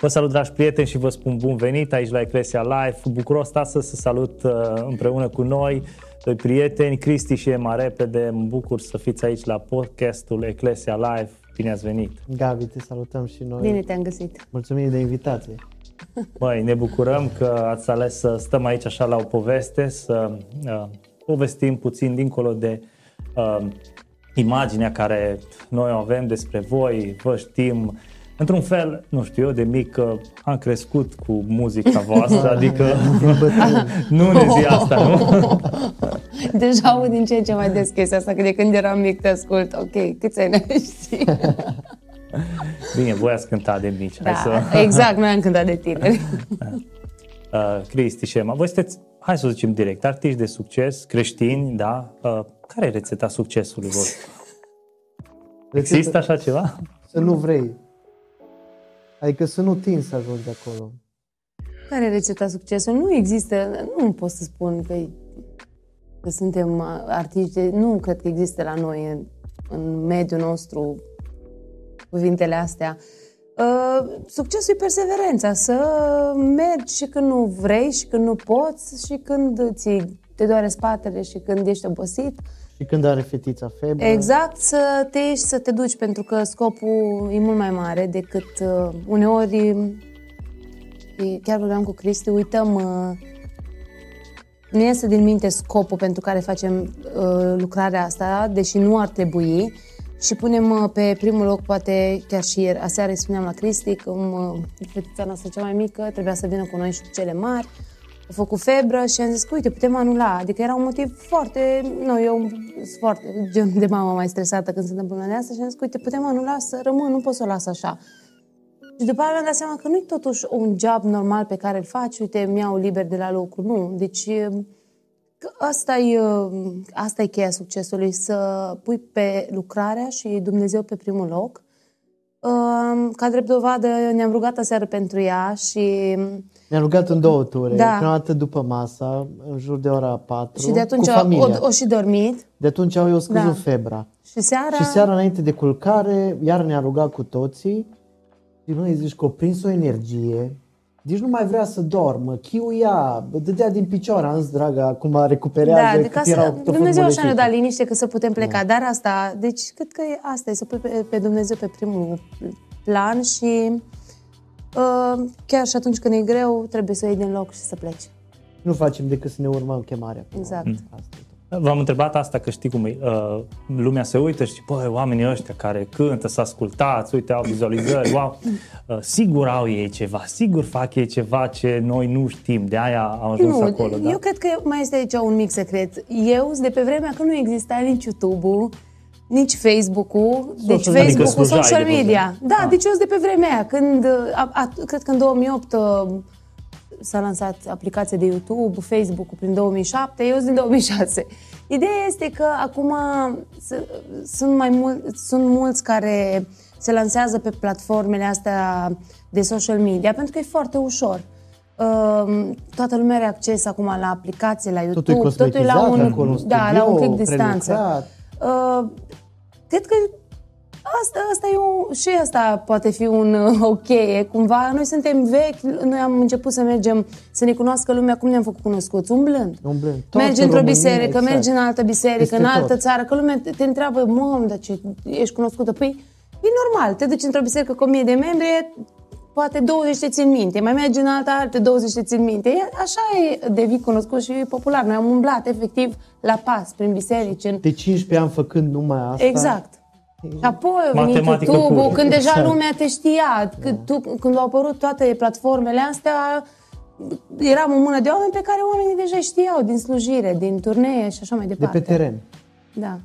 Vă salut, dragi prieteni, și vă spun bun venit aici la Eclesia Live. Bucuros astăzi să salut uh, împreună cu noi doi prieteni, Cristi și Ema Repede. Mă bucur să fiți aici la podcastul Eclesia Live. Bine ați venit! Gabi, te salutăm și noi. Bine te-am găsit! Mulțumim de invitație! Băi, ne bucurăm că ați ales să stăm aici așa la o poveste, să uh, povestim puțin dincolo de uh, imaginea care noi o avem despre voi, vă știm, Într-un fel, nu știu, eu de mic am crescut cu muzica voastră, adică nu ne zi asta, nu? Deja aud din ce în ce mai des chestia asta, că de când eram mic te ascult, ok, câți ani știi? Bine, voi ați cântat de mici. Da, hai să... exact, noi am cântat de tineri. Uh, Cristi și Emma, voi sunteți, hai să zicem direct, artiști de succes, creștini, da? Uh, care e rețeta succesului vostru? Rețeta... Există așa ceva? Să nu vrei. Adică să nu tin să ajungi acolo. Care e rețeta succesului? Nu există, nu pot să spun că, că suntem artiști, nu cred că există la noi în, în mediul nostru cuvintele astea. Uh, succesul e perseverența, să mergi și când nu vrei și când nu poți și când ți te doare spatele și când ești obosit. Și când are fetița febră. Exact, să te ieși să te duci, pentru că scopul e mult mai mare decât uh, uneori, chiar vorbeam cu Cristi, uităm, uh, nu iese din minte scopul pentru care facem uh, lucrarea asta, deși nu ar trebui, și punem uh, pe primul loc, poate chiar și ieri, aseară îi spuneam la Cristi, că uh, fetița noastră cea mai mică trebuia să vină cu noi și cu cele mari, a făcut febră și am zis că uite, putem anula. Adică era un motiv foarte, nu, eu sunt foarte gen de mama mai stresată când se întâmplă de asta și am zis că uite, putem anula să rămân, nu pot să o las așa. Și după aceea mi-am dat seama că nu e totuși un job normal pe care îl faci, uite, mi-au liber de la lucru, nu. Deci asta e, asta e cheia succesului, să pui pe lucrarea și Dumnezeu pe primul loc. Ca drept dovadă, ne-am rugat aseară pentru ea și ne-am rugat în două ture. Da. Prima dată după masa, în jur de ora 4, Și de atunci cu o, o și dormit. De atunci au eu scăzut da. febra. Și seara... Și seara înainte de culcare, iar ne-a rugat cu toții. Și noi zici că o prins o energie. Deci nu mai vrea să dormă, chiuia, dădea din picioare, am zis, dragă, acum recuperează. Da, de ca să, Dumnezeu așa ne da liniște că să putem pleca, da. dar asta, deci cred că asta e să pui pe, pe Dumnezeu pe primul plan și Uh, chiar și atunci când e greu, trebuie să iei din loc și să pleci. Nu facem decât să ne urmăm chemarea. Exact. Mm. V-am întrebat asta că știi cum e, uh, lumea se uită și zice, băi, oamenii ăștia care cântă, să ascultați, uite, au vizualizări, wow, uh, sigur au ei ceva, sigur fac ei ceva ce noi nu știm, de aia au ajuns nu, acolo. Da? Eu cred că mai este aici un mic secret. Eu, de pe vremea când nu exista nici YouTube-ul, nici Facebook-ul, deci Facebook-ul, adică social media. Da, ah. deci eu sunt de pe vremea aia, când, a, a, cred că în 2008 uh, s-a lansat aplicația de YouTube, Facebook-ul prin 2007, eu sunt din 2006. Ideea este că acum sunt, mai mul- sunt mulți care se lansează pe platformele astea de social media pentru că e foarte ușor. Uh, toată lumea are acces acum la aplicație, la YouTube, totul, totul e la un, acolo, da, la un click distanță. Uh, cred că asta, asta e un, și asta poate fi un uh, ok. Cumva, noi suntem vechi, noi am început să mergem, să ne cunoască lumea cum ne-am făcut cunoscuți, umblând. umblând. mergi într-o biserică, exact. mergi în altă biserică, Este în altă tot. țară, că lumea te, te întreabă, mă, dar ce, ești cunoscută? Păi, e normal, te duci într-o biserică cu o mie de membri, poate 20 te țin minte, mai mergi în alta, alte 20 te țin minte. E, așa e, devii cunoscut și e popular. Noi am umblat efectiv la pas prin biserici. În... De 15 ani făcând numai asta. Exact. Și apoi a venit YouTube, când deja exact. lumea te știa, când, tu, când au apărut toate platformele astea, eram o mână de oameni pe care oamenii deja știau din slujire, din turnee și așa mai departe. De pe teren. Da.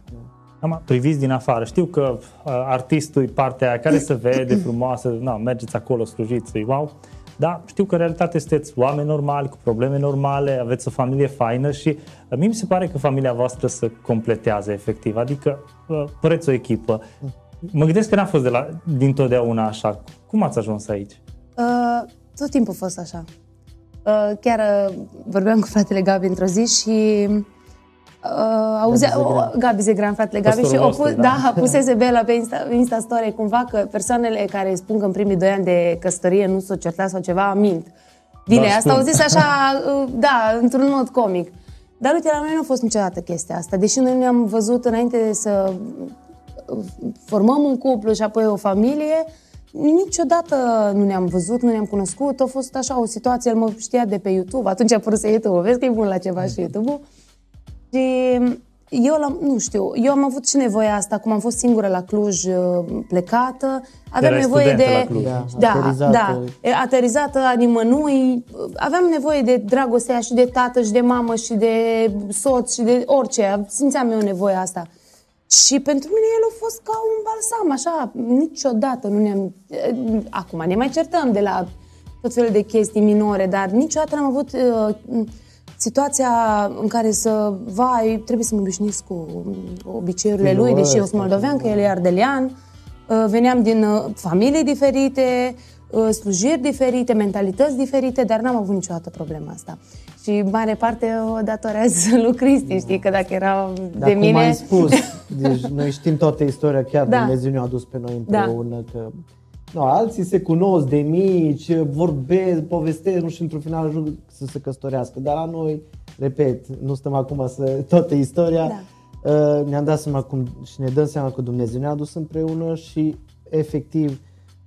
Am priviți din afară. Știu că uh, artistul e partea aia care se vede frumoasă, na, mergeți acolo, slujiți, wow. Da, știu că în realitate sunteți oameni normali, cu probleme normale, aveți o familie faină și uh, mie mi se pare că familia voastră se completează efectiv, adică uh, păreți o echipă. Mă gândesc că n-a fost de la, din totdeauna așa. Cum ați ajuns aici? Uh, tot timpul a fost așa. Uh, chiar uh, vorbeam cu fratele Gabi într-o zi și Uh, auzea, Gabi Zegran. oh, Gabi Zegran, fratele Gabi, și Păstorul o nostru, pus, da. da, pusese Bela pe Insta, Insta Story cumva că persoanele care spun că în primii doi ani de căsătorie nu s-au certat sau ceva, mint. Bine, Da, asta au spun. zis așa, uh, da, într-un mod comic. Dar uite, la noi nu a fost niciodată chestia asta. Deși noi ne-am văzut înainte să uh, formăm un cuplu și apoi o familie, niciodată nu ne-am văzut, nu ne-am cunoscut. A fost așa o situație, el mă știa de pe YouTube. Atunci a apărut YouTube. Vezi că e bun la ceva și YouTube-ul. Și eu, la, nu știu, eu am avut și nevoia asta, cum am fost singură la Cluj, uh, plecată, aveam Erai nevoie studentă de... la Cluj. Da, da, aterizată. da, e, aterizată a nimănui, aveam nevoie de dragostea și de tată și de mamă și de soț și de orice, simțeam eu nevoia asta. Și pentru mine el a fost ca un balsam, așa, niciodată nu ne-am... Acum ne mai certăm de la tot felul de chestii minore, dar niciodată n-am avut uh, situația în care să, vai, trebuie să mă obișnuiesc cu obiceiurile Stilul lui, deși eu ăsta, sunt moldovean, că el e ardelean, uh, veneam din uh, familii diferite, uh, slujiri diferite, mentalități diferite, dar n-am avut niciodată problema asta. Și în mare parte o datorez lui Cristi, știi, că dacă era Dar de cum mine... ai spus, deci noi știm toată istoria, chiar Da. Dumnezeu ne-a adus pe noi Da. împreună, că no, alții se cunosc de mici, vorbesc, povestesc, nu și într-un final ajung să se căsătorească, dar la noi, repet, nu stăm acum să toată istoria, Da. uh, ne-am dat seama cum, și ne dăm seama că Dumnezeu ne-a adus împreună și efectiv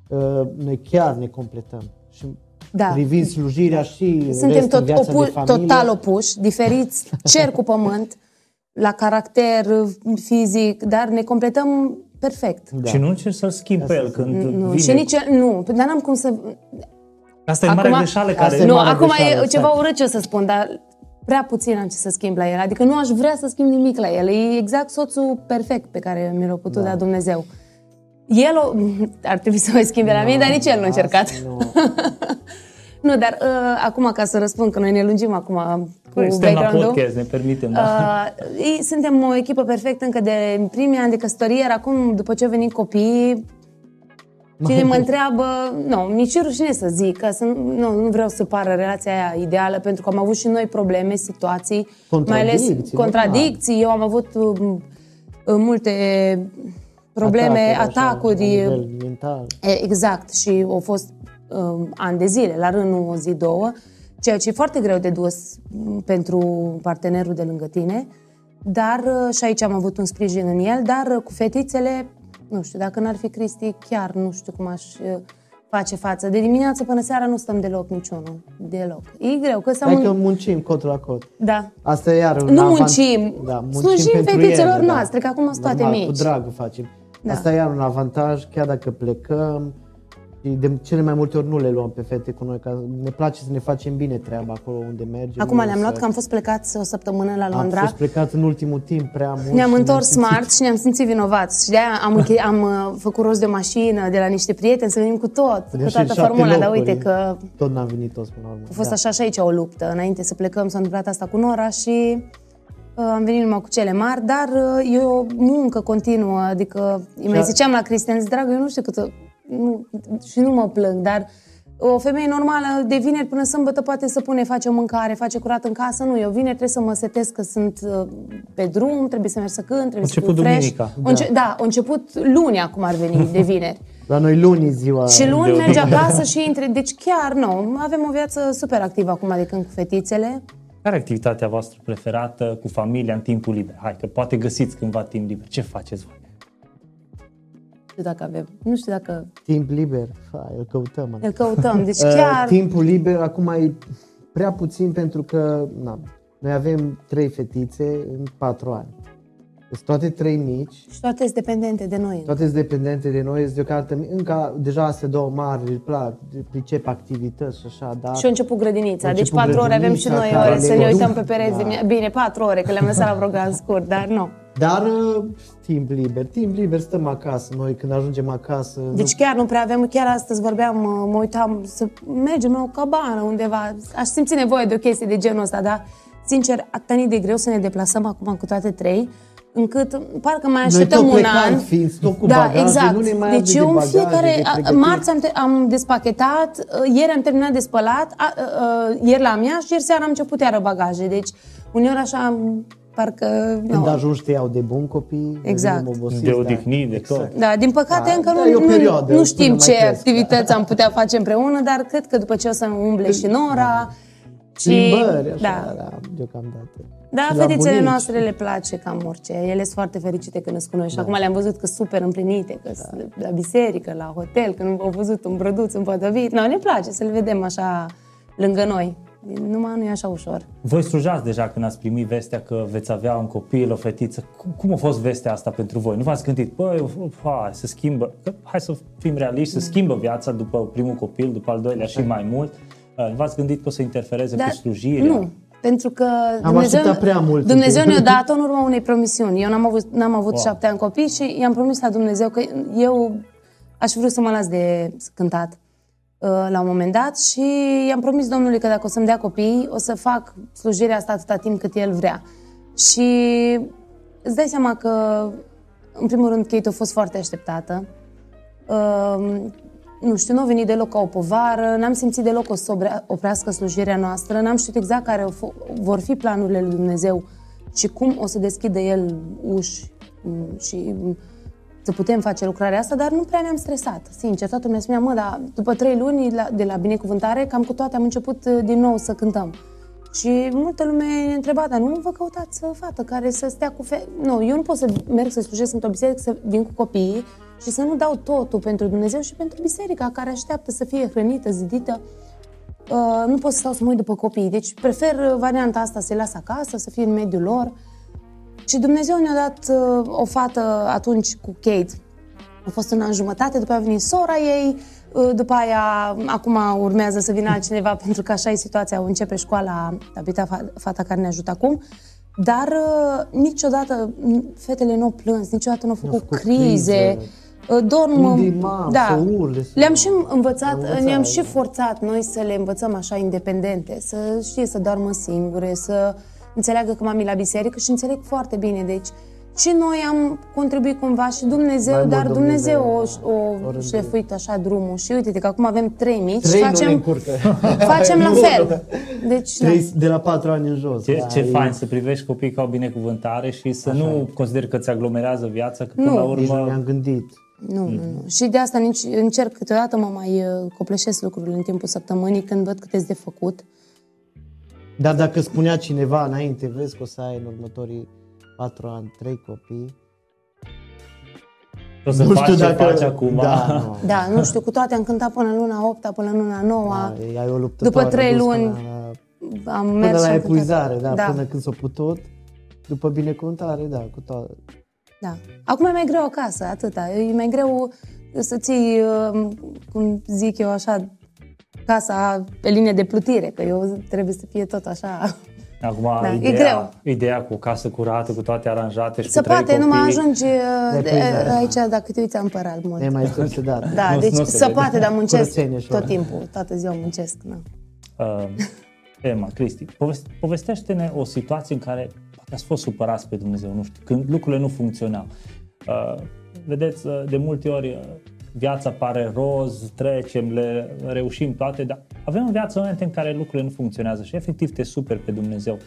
uh, noi chiar ne completăm. Și Da. privind slujirea și Suntem restul tot viața opu- de familie, total opuși, diferiți, cer cu pământ, la caracter fizic, dar ne completăm perfect. Da. Și nu încerci să-l schimbi pe el când Nu, vine. și nici nu, dar n-am cum să... Asta e marea greșeală care... Asta e Nu, mare acum greșeală, e ceva exact. urât ce o să spun, dar prea puțin am ce să schimb la el. Adică nu aș vrea să schimb nimic la el. E exact soțul perfect pe care mi l-a putut da. da Dumnezeu. El o, ar trebui să mai schimbe la mine, dar nici el nu a încercat. Asta nu. Nu, dar uh, acum ca să răspund, că noi ne lungim acum cu Păi, suntem la background-ul. podcast, ne permitem. Da. Uh, ei, suntem o echipă perfectă încă de primii ani de căsătorie, iar acum, după ce au venit copiii, cine mă întreabă, nu, nici e rușine să zic, că să, nu, nu vreau să pară relația aia ideală, pentru că am avut și noi probleme, situații, mai ales Contradicții, contradicții. Eu am avut um, multe probleme, Atacuri, așa, atacuri, la nivel mental. E, Exact, și au fost um, ani de zile, la rând nu o zi, două, ceea ce e foarte greu de dus m, pentru partenerul de lângă tine, dar uh, și aici am avut un sprijin în el, dar uh, cu fetițele, nu știu, dacă n-ar fi Cristi, chiar nu știu cum aș uh, face față. De dimineață până seara nu stăm deloc niciunul, deloc. E greu, că să Hai că mun- muncim cot la cot. Da. Asta e iar un Nu avant- muncim, da, muncim slujim pentru fetițelor ele, noastre, că acum sunt toate Normal, mici. Cu drag o facem. Da. Asta e iar un avantaj, chiar dacă plecăm, și de cele mai multe ori nu le luăm pe fete cu noi, că ne place să ne facem bine treaba acolo unde mergem. Acum nu le-am să- luat că am fost plecați o săptămână la am Londra. fost plecat în ultimul timp prea mult. Ne-am și întors simțit- smart și ne-am simțit vinovați. Și de-aia am, înche- am uh, făcut rost de o mașină de la niște prieteni să venim cu tot, cu Deși toată șapte formula. Dar locuri, uite că Tot n-am venit toți până la urmă. a fost da. așa și aici o luptă. Înainte să plecăm s-a întâmplat asta cu Nora și uh, am venit numai cu cele mari, dar uh, e o muncă continuă. Adică îi mai Și a- ziceam la Cristian, zic, dragă, eu nu știu cât... Nu, și nu mă plâng, dar o femeie normală de vineri până sâmbătă poate să pune, face o mâncare, face curat în casă. Nu, eu vineri trebuie să mă setez că sunt uh, pe drum, trebuie să merg să cânt, trebuie să început fiu fresh. duminica. A înce- da, a început luni acum ar veni, de vineri. La noi luni e ziua. Și luni de merge odihnă. acasă și intre. Deci chiar, nu, avem o viață super activă acum de când cu fetițele. Care e activitatea voastră preferată cu familia în timpul liber? Hai, că poate găsiți cândva timp liber. Ce faceți voi? Nu știu dacă avem, nu știu dacă Timp liber, hai, îl căutăm. mă. îl căutăm. Deci Uh, chiar, Timpul liber acum e prea puțin pentru că na, noi avem trei fetițe în patru ani. Sunt toate trei mici, și toate sunt dependente de noi. toate sunt dependente de noi, sunt deocamdată mi- încă deja astea două mari, îi plac, pricep activități și așa, dar Și a început grădinița. A Deci început patru ore avem și grădinița noi care ore să le ne duc. uităm pe pereți. Da. de Bine, patru ore, că le-am lăsat la program scurt, dar nu. Dar uh, timp liber, timp liber stăm acasă. Noi când ajungem acasă, Deci chiar nu prea avem, chiar astăzi vorbeam, mă mă uitam să mergem la o cabană undeva. Aș simți nevoie de o chestie de genul ăsta, dar sincer, atât de greu să ne deplasăm acum cu toate trei, încât parcă mai noi așteptăm tot un plecam an. fiind tot cu da, bagaje, exact. nu ne mai deci arde eu de în bagaje, fiecare, de a- pregătiri. marți am, te- am despachetat, uh, ieri am terminat de spălat, a, a, a, ieri la mea și ieri seara am început iară bagaje. Deci uneori așa parcă... Când nu. ajungi te iau de bun copii, Exact. devenim obosiți, De da. odihnit, de tot. Exact. Da, din păcate Da, încă da, nu, e o nu, perioadă, nu până știm mai ce cresc, activități am putea face împreună, dar cred că după ce o să umble și Nora și... Plimbări, așa, da, da, deocamdată. Da, Și la fetițele bunici. noastre le place cam orice. Ele sunt foarte fericite când îți cunosc. Și acum le-am văzut că super împlinite, că sunt la biserică, la hotel, când au văzut un brăduț împodobit. No, ne place să le vedem așa lângă noi. Numai nu e așa ușor. Voi slujați deja când ați primit vestea că veți avea un copil, o fetiță. Cum, cum a fost vestea asta pentru voi? Nu v-ați gândit, băi, hai, se schimbă, că, hai să fim realiști, se schimbă viața după primul copil, după al doilea și mai mult. Uh, Nu v-ați gândit că o să interfereze cu slujirea? Nu, pentru că așteptat prea mult Dumnezeu în timp. ne-a dat în urma unei promisiuni. Eu n-am avut, n-am avut Wow. șapte ani copii și i-am promis la Dumnezeu că eu aș vrea să mă las de cântat uh, la un moment dat și i-am promis Domnului că dacă o să-mi dea copii, o să fac slujirea asta atâta timp cât El vrea. Și îți dai seama că, în primul rând, Kate a fost foarte așteptată. Uh, nu știu, nu a venit deloc ca o povară, n-am simțit deloc o să obrea- oprească slujirea noastră, n-am știut exact care o f- vor fi planurile lui Dumnezeu și cum o să deschidă El uși mm, și mm, să putem face lucrarea asta, dar nu prea ne-am stresat, sincer. Toată lumea spunea, mă, dar după trei luni la- de la binecuvântare, cam cu toate am început uh, din nou să cântăm. Și multă lume ne întreba, dar nu vă căutați uh, fată care să stea cu fe... Nu, eu nu pot să merg să slujesc într-o biserică, să vin cu copiii și să nu dau totul pentru Dumnezeu și pentru biserica care așteaptă să fie hrănită, zidită. Uh, nu pot să stau să mă uit după copii. Deci prefer uh, varianta asta să-i las acasă, să fie în mediul lor. Și Dumnezeu ne-a dat uh, o fată atunci cu Kate. A fost un an jumătate, după aia a venit sora ei, uh, după aia acum urmează să vină altcineva pentru că așa e situația, o începe școala Tabita, fa- fata care ne ajută acum. Dar uh, niciodată m, fetele nu au plâns, niciodată nu au făcut, făcut crize. crize. Uh, Dorm, Unde-i mam, să urle, să- Le-am și învățat, învățat, ne-am și da. forțat noi să le învățăm așa independente, să știe să doarmă singure, să înțeleagă că mami la biserică și înțeleg foarte bine. Deci și noi am contribuit cumva și Dumnezeu, Mai mult dar Dumnezeu, Dumnezeu o, o, o rânduie. șlefuit așa drumul. Și uite că acum avem trei mici Trei și nu ne facem, încurcă. facem la Nu. fel. Deci, da. Trei de la patru ani în jos. Ce, da, ce e- fain să privești copiii ca o binecuvântare și să nu consideri că ți aglomerează viața, că până Nu. la Nici nu urmă ne-am gândit. Nu, nu, nu. Și de asta nici, încerc câteodată mă mai uh, copleșesc lucrurile în timpul săptămânii când văd cât de făcut. Dar dacă spunea cineva înainte, vezi că o să ai în următorii patru ani trei copii, o să nu faci știu ce dacă... faci acum. Da, nu. Da, nu știu, cu toate am cântat până în luna 8 până în luna 9 Da, ai o luptătoare. După trei dus luni Până la, am până mers și la am epuizare, cântat. da, până când s-a putut. După binecuvântare, da, cu toate. Da. Acum e mai greu acasă, atâta. E mai greu să ții, uh, cum zic eu așa, casa pe linie de plutire, că eu trebuie să fie tot așa. Acum, Da, e ideea, greu. ideea cu casă curată, cu toate aranjate și Să cu trei poate, nu copii, mai ajungi uh, De de, epuizare. aici, dacă te uiți, am părat mult. E mai sus da. Da, Nu- deci nu se să vede. poate, dar muncesc Curățenie și tot ora. timpul, toată ziua muncesc. Na. Uh, Emma, Cristi, poveste, povestește-ne o situație în care poate ați fost supărați pe Dumnezeu, nu știu, când lucrurile nu funcționau. Uh, vedeți, uh, de multe ori uh, viața pare roz, trecem, le reușim toate, dar avem în viață momente în care lucrurile nu funcționează și efectiv te super pe Dumnezeu.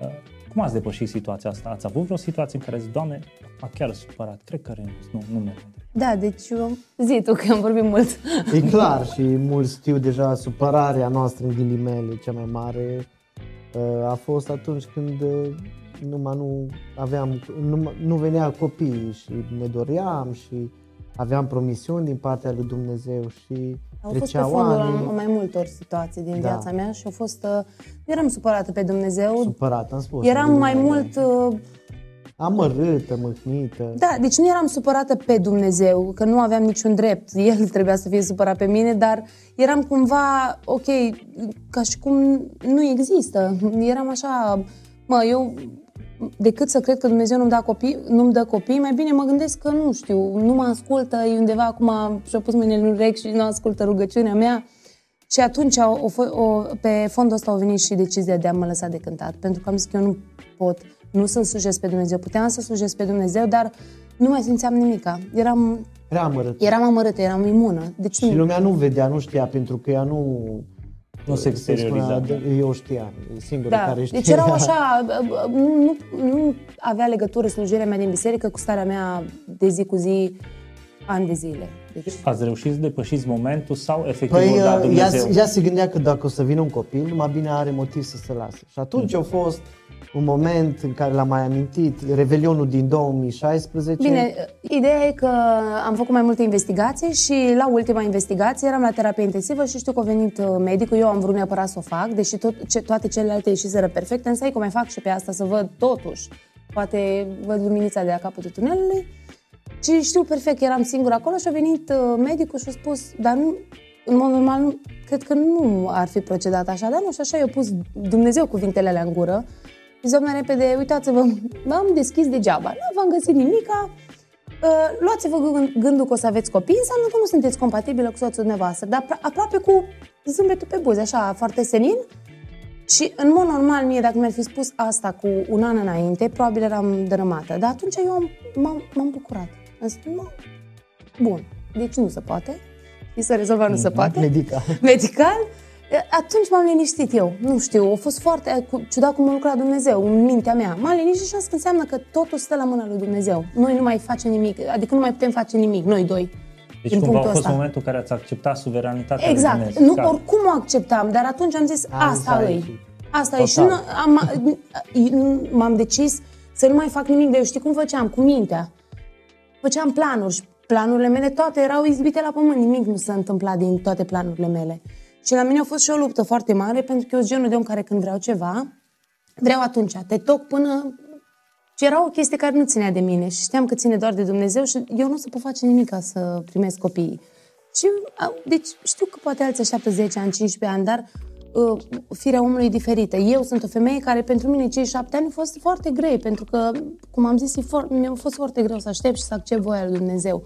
Uh, cum ați depășit situația asta? Ați avut vreo situație în care zici, Doamne, a, chiar sunt supărat, cred că renunț, nu, nu merg. Da, deci eu, zi tu că am vorbit mult. E clar și mulți știu deja supărarea noastră în ghilimele cea mai mare uh, a fost atunci când uh, numai nu aveam, nu, nu venea copii și ne doream și aveam promisiuni din partea lui Dumnezeu și Au fost pe treceau fondul ani a mai multor situații din Da. viața mea și au fost... Uh, eram supărată pe Dumnezeu, supărat, am spus. eram în mai ghilimele. mult... Uh, Amărâtă, mâhnită. Da, deci nu eram supărată pe Dumnezeu, că nu aveam niciun drept. El trebuia să fie supărat pe mine, dar eram cumva, ok, ca și cum nu există. Eram așa, mă, eu decât să cred că Dumnezeu nu-mi, da copii, nu-mi dă copii, mai bine mă gândesc că, nu știu, nu mă ascultă, e undeva acum și-a pus mâinile în urechi și nu ascultă rugăciunea mea. Și atunci, o, o, o, pe fondul ăsta a venit și decizia de a mă lăsa de cântat, pentru că am zis că eu nu pot, nu să-L slujesc pe Dumnezeu. Puteam să slujesc pe Dumnezeu, dar nu mai simțeam nimica. Eram, Prea amărât. eram amărâtă, eram imună. Deci Și nu, lumea nu vedea, nu știa, pentru că ea nu Nu se se spunea, exterioriza. "De- eu știam, e singurul Da, care știa. deci erau așa, bă, bă, nu, nu, nu avea legătură slujirea mea din biserică cu starea mea de zi cu zi, ani de zile. Deci, Ați reușit să depășiți momentul sau efectiv Păi păi, da uh, ea, Dumnezeu? ea se gândea că dacă o să vină un copil, mai bine are motiv să se lase. Și atunci a fost un moment în care l-am mai amintit, Revelionul din 2016. Bine, ideea e că am făcut mai multe investigații și la ultima investigație eram la terapie intensivă și știu că a venit uh, medicul, eu am vrut neapărat să o fac, deși tot, ce, toate celelalte ieșiseră perfecte, însă că mai fac și pe asta să văd totuși, poate văd luminița de la capătul tunelului și știu perfect că eram singură acolo și a venit uh, medicul și a spus, dar nu, în mod normal, nu, cred că nu ar fi procedat așa, dar nu, și așa i-a pus Dumnezeu cuvintele alea în gură. Zic, doamne, repede, uitați-vă, m-am deschis degeaba, nu v-am găsit nimica, Uh, luați-vă gând- gândul că o să aveți copii, înseamnă că nu sunteți compatibilă cu soțul dumneavoastră, dar apro- aproape cu zâmbetul pe buze, așa, foarte senin. Și în mod normal, mie, dacă mi-ar fi spus asta cu un an înainte, probabil eram dărâmată. Dar atunci eu am, m-am, m-am bucurat. Am zis, "Nu, bun, deci nu se poate. Și să rezolva nu se poate. Medical. Medical. E, Atunci m-am liniștit eu. Nu știu, a fost foarte cu- ciudat cum a lucrat Dumnezeu în mintea mea. M-am liniștit și asta înseamnă că totul stă la mâna lui Dumnezeu. Noi nu mai facem nimic, adică nu mai putem face nimic, noi doi. Deci din cumva a punctul fost ăsta. momentul în care ați acceptat suveranitatea lui Exact. Dumnezeu. Nu, Care- oricum o acceptam, dar atunci am zis, Am asta să ai e. și- Asta e. Și Total. nu, am, m-am decis să nu mai fac nimic, de eu știi cum făceam, cu mintea. Făceam planuri și planurile mele toate erau izbite la pământ, nimic nu s-a întâmplat din toate planurile mele. Și la mine a fost și o luptă foarte mare, pentru că eu sunt genul de om care când vreau ceva, vreau atunci, te toc până... Și era o chestie care nu ținea de mine și știam că ține doar de Dumnezeu și eu nu o să pot face nimic ca să primesc copiii. Și, a, deci, știu că poate alții așteaptă 10 ani, 15 ani, dar uh, firea omului e diferită. Eu sunt o femeie care pentru mine cei 7 ani au fost foarte grei, pentru că, cum am zis, e for- mi-a fost foarte greu să aștept și să accept voia lui Dumnezeu.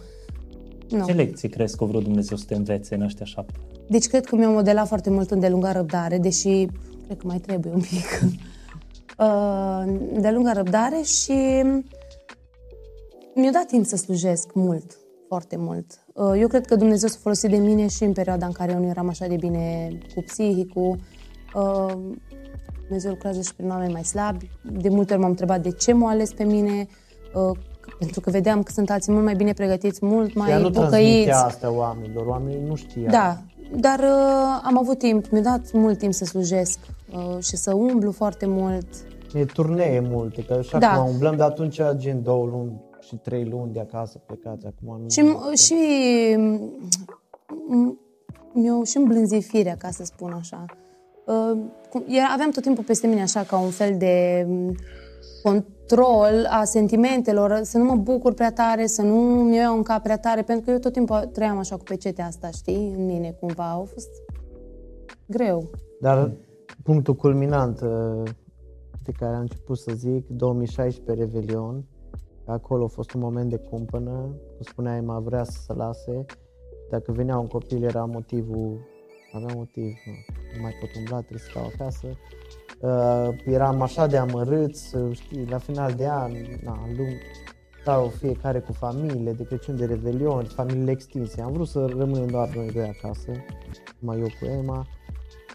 Nu. Ce lecții crezi că a vrut Dumnezeu să te învețe în ăștia șapte? Deci cred că mi-a modelat foarte mult îndelunga răbdare, deși cred că mai trebuie un pic. Uh, îndelunga răbdare și mi-a dat timp să slujesc mult, foarte mult. Uh, eu cred că Dumnezeu s-a folosit de mine și în perioada în care eu nu eram așa de bine cu psihicul. Uh, Dumnezeu lucrează și prin oameni mai slabi. De multe ori m-am întrebat de ce m-a ales pe mine, uh, pentru că vedeam că sunt alții mult mai bine pregătiți, mult mai Ea nu pocăiți. transmitea asta oamenilor, oamenii nu știau. Da, dar uh, am avut timp, mi-a dat mult timp să slujesc uh, și să umblu foarte mult. E turnee multe, că așa Da. da. cum umblăm de atunci gen două luni și trei luni de acasă plecați acum. Nu Și, și m- mi-o și îmblânzi firea, ca să spun așa. Uh, cum- era- aveam tot timpul peste mine așa ca un fel de m, control a sentimentelor, să nu mă bucur prea tare, să nu mi iau în cap prea tare, pentru că eu tot timpul trăiam așa cu pecetea asta, știi, în mine cumva. A fost greu. Dar punctul culminant uh, de care am început să zic, 2016 Revelion, acolo a fost un moment de cumpănă, cum spunea Emma, vrea să se lase, dacă venea un copil era motivul, avea motiv, nu, nu mai pot umbla, trebuie să stau acasă. Uh, eram așa de amărâți, uh, știi, la final de an, na, lung, stau fiecare cu familie, de Crăciun, de Revelion, familiile extinse. Am vrut să rămânem doar noi doi acasă, mai eu cu Emma.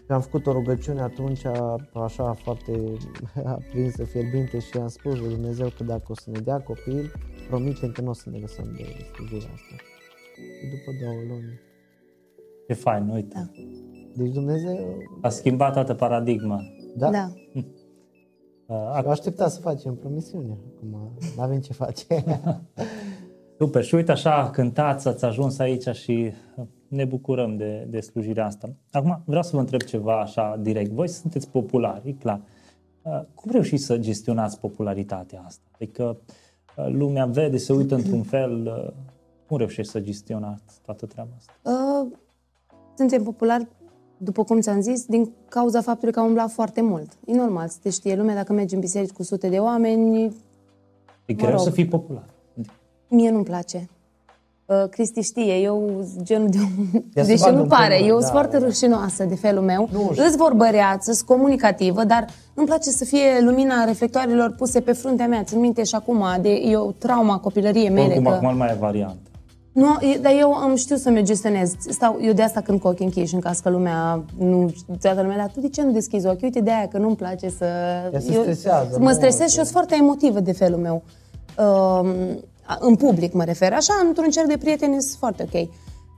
Și am făcut o rugăciune atunci, așa foarte aprinsă, fierbinte și am spus lui Dumnezeu că dacă o să ne dea copil, promitem că nu o să ne lăsăm de slujirea asta. Și după două luni. Ce fain, uite. Da. Deci Dumnezeu, A schimbat toată paradigma. da, da. da. Uh, Eu aștepta să facem promisiune. Acum nu avem ce face. Super. Și uite așa, cântați, ați ajuns aici și ne bucurăm de, de slujirea asta. Acum vreau să vă întreb ceva așa direct. Voi sunteți populari, e clar. Uh, Cum reușiți să gestionați popularitatea asta? Adică uh, lumea vede, se uită într-un fel. uh, Cum reușești să gestionați toată treaba asta? Uh, suntem populari, după cum ți-am zis, din cauza faptului că am umblat foarte mult. E normal să te știe lumea dacă mergi în biserici cu sute de oameni, E Mă greu rog. să fii popular. mie nu-mi place. Uh, Cristi știe, eu sunt genul de om, Ea se deși bagă nu în pare, pământ, eu da, sunt foarte da. rușinoasă de felul meu, Nu știu. îți vorbăreață, sunt comunicativă, dar nu-mi place să fie lumina reflectoarelor puse pe fruntea mea. Țin minte și acum, de eu trauma copilăriei mele. Oricum, că... acum nu mai e variantă. Nu, e- dar eu am știu să-mi gestionez. Stau, eu de asta când cu ochii închiși, în caz că lumea nu, toată lumea, dar tu de ce nu deschizi ochii? Uite, de aia că nu-mi place să... Ea se eu, stresează Mă mult. stresez și eu sunt foarte emotivă de felul meu. Um, în public mă refer. Așa, într-un cerc de prieteni sunt foarte ok.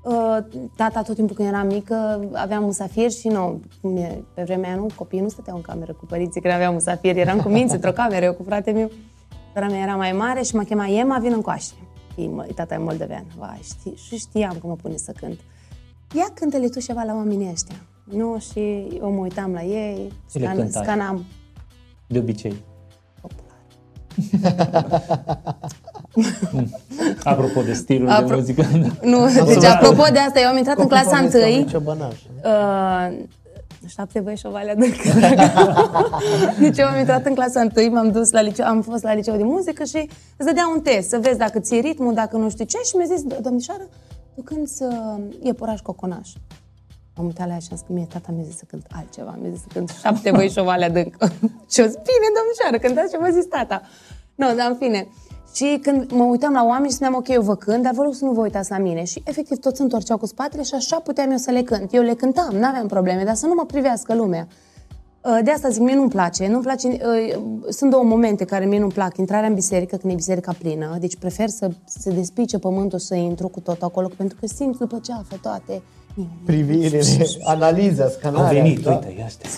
Uh, tata tot timpul când eram mică avea musafiri și nu, cum e, pe vremea aia nu, copiii nu stăteau în cameră cu părinții când aveau musafiri, eram cu minți într-o cameră, eu cu fratele meu. Sora mea era mai mare și mă chema Ema, vin încoace. E, mă- Tata e moldovean. Vai, știi, și știam că mă pune să cânt. Ia cântă-le tu ceva la oamenii ăștia. Nu, și eu mă uitam la ei, Ce le scan, cântai? scanam. De obicei. Apropo de stilul de Apro- muzică. Nu, deci apropo de asta, eu am intrat în clasa Copii povesteau 1 lui Ciobănaș. Uh, șapte băi și o valea de Deci eu am intrat în clasa 1, m-am dus la liceu, am fost la liceu de muzică și îți dădea un test, să vezi dacă ți-e ritmul, dacă nu știu ce și mi-a zis, "Do- domnișoară, tu cânti să iepuraș coconaș. Am uitat la ea și am zis că mie tata mi-a zis să cânt altceva, mi-a zis să cânt șapte băi și o valea adâncă. și eu zis, bine, domnișoară, cântați ce v-a zis tata. Nu, dar în fine. Și când mă uitam la oameni și spuneam, ok, eu vă cânt, dar vă rog să nu vă uitați la mine. Și efectiv toți se întorceau cu spatele și așa puteam eu să le cânt. Eu le cântam, n-aveam probleme, dar să nu mă privească lumea. Uh, De asta zic, mie nu-mi place. Nu-mi place uh, sunt două momente care mie nu-mi plac. Intrarea în biserică, când e biserica plină. Deci prefer să se despice pământul să intru cu tot acolo, pentru că simt după ceafă toate. Privirile, analiza, scanarea. Au venit, da. uite, ia stai.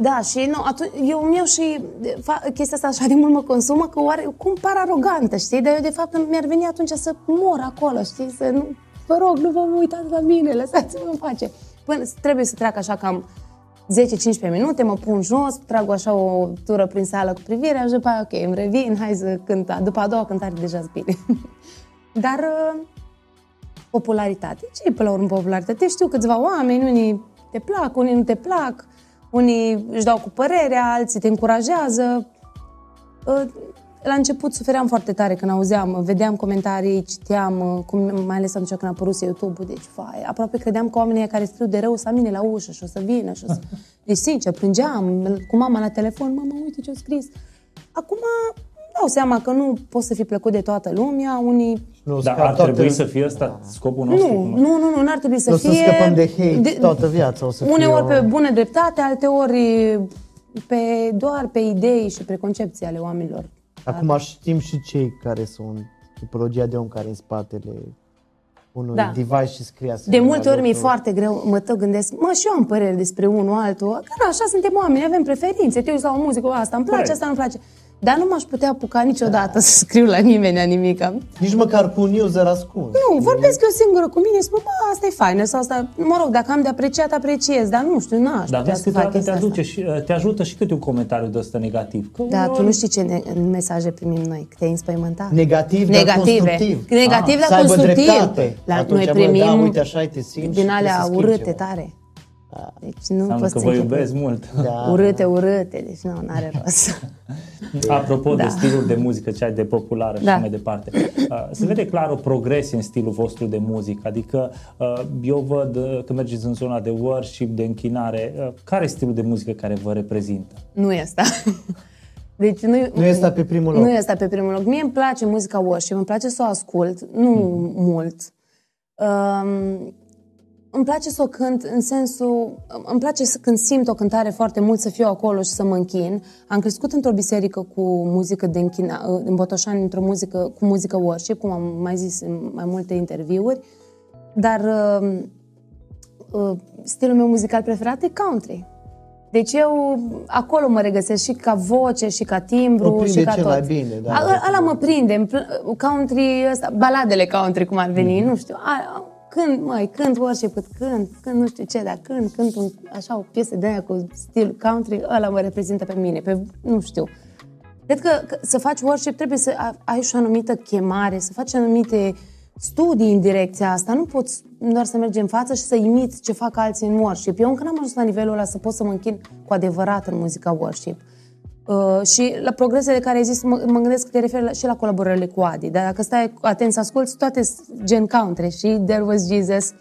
Da, și nu, atunci, eu îmi iau și fa, chestia asta așa de mult mă consumă că oare, cum par arogantă, știi? Dar eu de fapt mi-ar veni atunci să mor acolo, știi? Să nu, vă rog, nu vă uitați la mine, lăsați-mă în pace. Până trebuie să treacă așa cam 10-15 minute, mă pun jos, trag așa o tură prin sală cu privirea și după aia, ok, îmi revin, hai să cânta. După a doua cântare deja sunt bine. Dar uh, popularitate. Ce e până la urmă popularitate? Știu câțiva oameni, unii te plac, unii nu te plac, unii își dau cu părerea, alții te încurajează. Uh, La început sufeream foarte tare când auzeam, vedeam comentarii, citeam, uh, cum, mai ales atunci când a apărut YouTube-ul, deci, vai, aproape credeam că oamenii ăia care scriu de rău sunt la mine la ușă și o să vină și o să... Deci, sincer, plângeam cu mama la telefon, mama, uite ce-a scris. Acum dau seama că nu poți să fii plăcut de toată lumea, unii Nu, Dar ca ar toată- trebui să fie ăsta scopul nostru? nu, cum- nu, nu, nu, n-ar trebui să Nu o fie... să scăpăm de hate toată viața, o să fie Uneori o- pe bună dreptate, alteori pe, doar pe idei și preconcepții ale oamenilor. Acum știm și cei care sunt tipologia de om care în spatele unui Da. device și scrie De asemenea multe ori mi-e lucruri. foarte greu, mă tot gândesc, mă, și eu am păreri despre unul altul, că na, așa suntem oameni, avem preferințe, te uiți la o muzică, o, asta îmi place, Corect. asta nu-mi place. Dar nu m-aș putea apuca niciodată să scriu la nimeni nimica. Nici măcar cu un user ascuns. Nu, vorbesc eu singură cu mine, spun, bă, asta e faină sau asta, mă rog, dacă am de apreciat, apreciez, dar nu știu, n-aș Dar putea vezi să fac câteodată te, chestia asta. aduce și, te ajută și câte un comentariu de ăsta negativ. Că Da, uneori- tu nu știi ce ne- mesaje primim noi, că te-ai înspăimântat. Negativ, dar Negative. constructiv. Negativ, Ah, dar să aibă constructiv. dreptate. La, Atunci, noi bă, primim da, uite, așa te simți și din trebuie alea să schimbi urâte ceva. tare. Deci nu Înseamnă poți că să vă închipui. iubesc mult. Da. Urâte, urâte, deci nu, n-are rost. Apropo de Da. stilul de muzică, ce ai de populară și Da. mai departe. Uh, Se vede clar o progresie în stilul vostru de muzică. Adică uh, eu văd uh, că mergeți în zona de worship, de închinare. Uh, Care e stilul de muzică care vă reprezintă? nu e asta. Deci nu, Nu e asta pe primul loc. Nu e asta pe primul loc. Mie îmi place muzica worship, îmi place să o ascult, nu mult. Um, îmi place să o cânt în sensul... Îmi place să când simt o cântare foarte mult să fiu acolo și să mă închin. Am crescut într-o biserică cu muzică de închina, în Botoșani, într-o muzică, cu muzică worship, cum am mai zis în mai multe interviuri. Dar uh, uh, stilul meu muzical preferat e country. Deci eu acolo mă regăsesc și ca voce, și ca timbru, Mă prinde și ca cel tot. mai bine, da. A- Ala mă prinde, îmi pl- country ăsta, baladele country cum ar veni, nu știu. A, când, mai când worship, cât când, când nu știu ce, dar când, când un, așa o piesă de aia cu stil country, ăla mă reprezintă pe mine, pe, nu știu. Cred că, că să faci worship trebuie să a- ai și o anumită chemare, să faci anumite studii în direcția asta. Nu poți doar să mergi în față și să imiți ce fac alții în worship. Eu încă n-am ajuns la nivelul ăla să pot să mă închin cu adevărat în muzica worship. Uh, și la progresele care ai zis, mă, mă gândesc că te referi la, și la colaborările cu Adi. Dar dacă stai atent să asculti, toate sunt gen country și There Was Jesus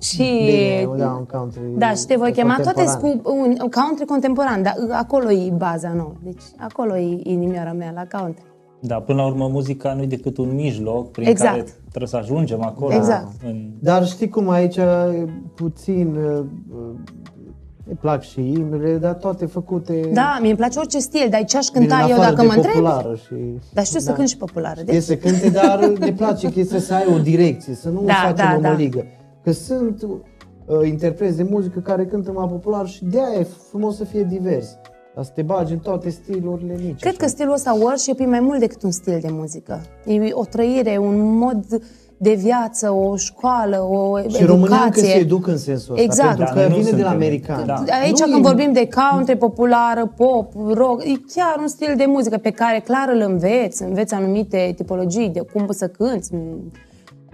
și... Bine, da, un country Da, și te voi chema toate contemporan. cu un country contemporan, dar acolo e baza nouă. Deci acolo e inimioara mea la country. Da, până la urmă muzica nu e decât un mijloc prin Exact. care trebuie să ajungem acolo. Exact. În... Dar știi cum aici e puțin uh, uh, îmi plac și imnele, dar toate făcute Da, mie îmi place orice stil, dar ce aș din cânta eu afară dacă de mă întreb? populară și... Dar știu să Da. cânt și populară. Știe Deci, să cânte, dar ne place chestia să ai o direcție, să nu Da, facem da, o da. măligă. Că sunt uh, interpreți de muzică care cântă mai popular și de aia e frumos să fie divers. Dar să te bagi în toate stilurile nici cred așa. că stilul ăsta worship e mai mult decât un stil de muzică. E o trăire, un mod de viață, o școală, o Și românii încă se educație. educă în sensul ăsta, Exact. pentru Da, că noi nu vine de la suntem. americani. Da. Aici Nu când e- vorbim de country populară, pop, rock, e chiar un stil de muzică pe care clar îl înveți, înveți anumite tipologii de cum să cânți,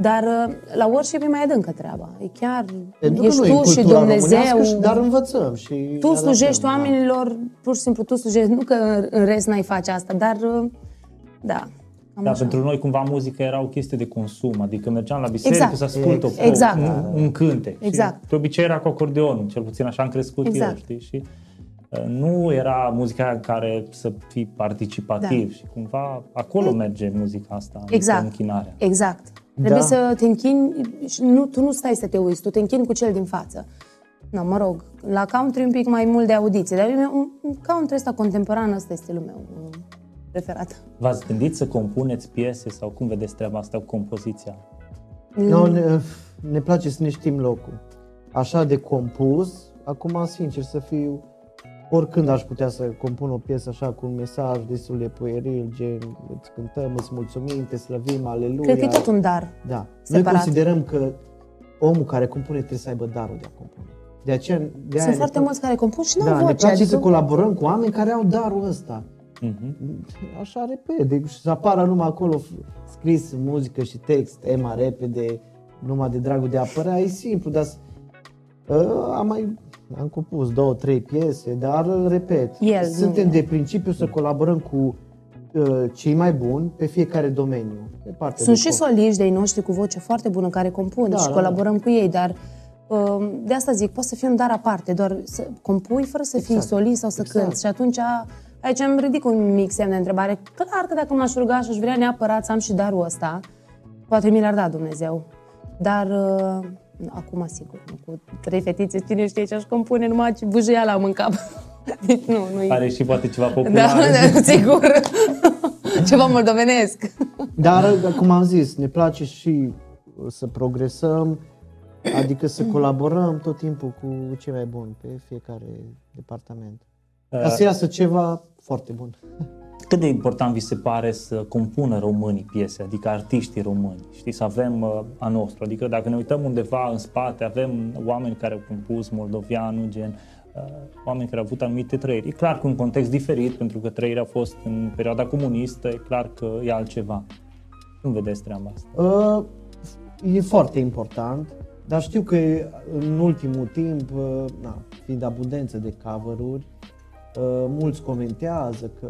dar uh, la worship e mai adâncă treaba. E chiar, Pentru că ești nu e tu și cultura Dumnezeu. românească și- Dar învățăm și... tu ne slujești adaptăm, da. oamenilor, pur și simplu tu slujești, nu că în rest n-ai face asta, dar uh, da. Cam Da, așa. pentru noi cumva muzica era o chestie de consum, adică mergeam la biserică Exact. să ascult o, Exact. un, un cântec. Exact. Și de obicei era cu acordeonul, cel puțin așa am crescut Exact. eu, știi? Și uh, nu era muzica în care să fii participativ Da. și cumva acolo merge muzica asta, adică Exact. închinarea. Exact. Trebuie Da. să te închini și nu, tu nu stai să te uiți, tu te închini cu cel din față. No, mă rog, la country un pic mai mult de audiție, dar eu- un, un country ăsta contemporan, ăsta e stilul meu um, preferat. V-ați gândit să compuneți piese sau cum vedeți treaba asta cu compoziția? No, ne, ne place să ne știm locul. Așa de compus, acum sincer să fiu, oricând aș putea să compun o piesă așa cu un mesaj destul de pueril, gen îți cântăm, îți mulțumim, te slăvim, aleluia. Cred că e tot un dar. Da. separat. Noi considerăm că omul care compune trebuie să aibă darul de a compune. De aceea, de aia Sunt ne foarte pla- mulți care compun și nu au Da, ne voce. place să adică- colaborăm cu oameni care au darul ăsta. Mhm. Așa repede și să apară numai acolo f- scris muzică și text, Ema repede, numai de dragul de a apărea, e simplu, dar s- uh, am mai am compus două, trei piese, dar repet, El, nu suntem eu. de principiu să colaborăm cu uh, cei mai buni pe fiecare domeniu. Pe partea Sunt de și cor- soliști de-ai noștri cu voce foarte bună care compun Da, și da, colaborăm cu ei, dar um, de asta zic, poate să fie un dar aparte, doar să compui fără să fii Exact. solist sau să Exact. cânti. Și atunci aici îmi ridic un mic semn de întrebare. Clar că dacă m-aș ruga și aș vrea neapărat să am și darul ăsta, poate mi l-ar da Dumnezeu. Dar uh, acum sigur, nu, cu trei fetițe, cine știe ce aș compune, numai ce bujăială am în cap. Deci nu, nu Are și poate ceva Da, popular. da, sigur. Ceva moldovenesc. Dar, cum am zis, ne place și uh, să progresăm, adică să colaborăm tot timpul cu cei mai buni pe fiecare departament. Ca să iasă ceva foarte bun. Cât de important vi se pare să compună românii piese, adică artiștii români, știți, să avem uh, a nostru, adică dacă ne uităm undeva în spate, avem oameni care au compus moldovianul, gen, uh, oameni care au avut anumite trăiri. E clar că un context diferit, pentru că trăirea a fost în perioada comunistă, e clar că e altceva. Cum vedeți treaba asta? Uh, e foarte important, dar știu că în ultimul timp, uh, na, fiind abundență de cover-uri, uh, mulți comentează că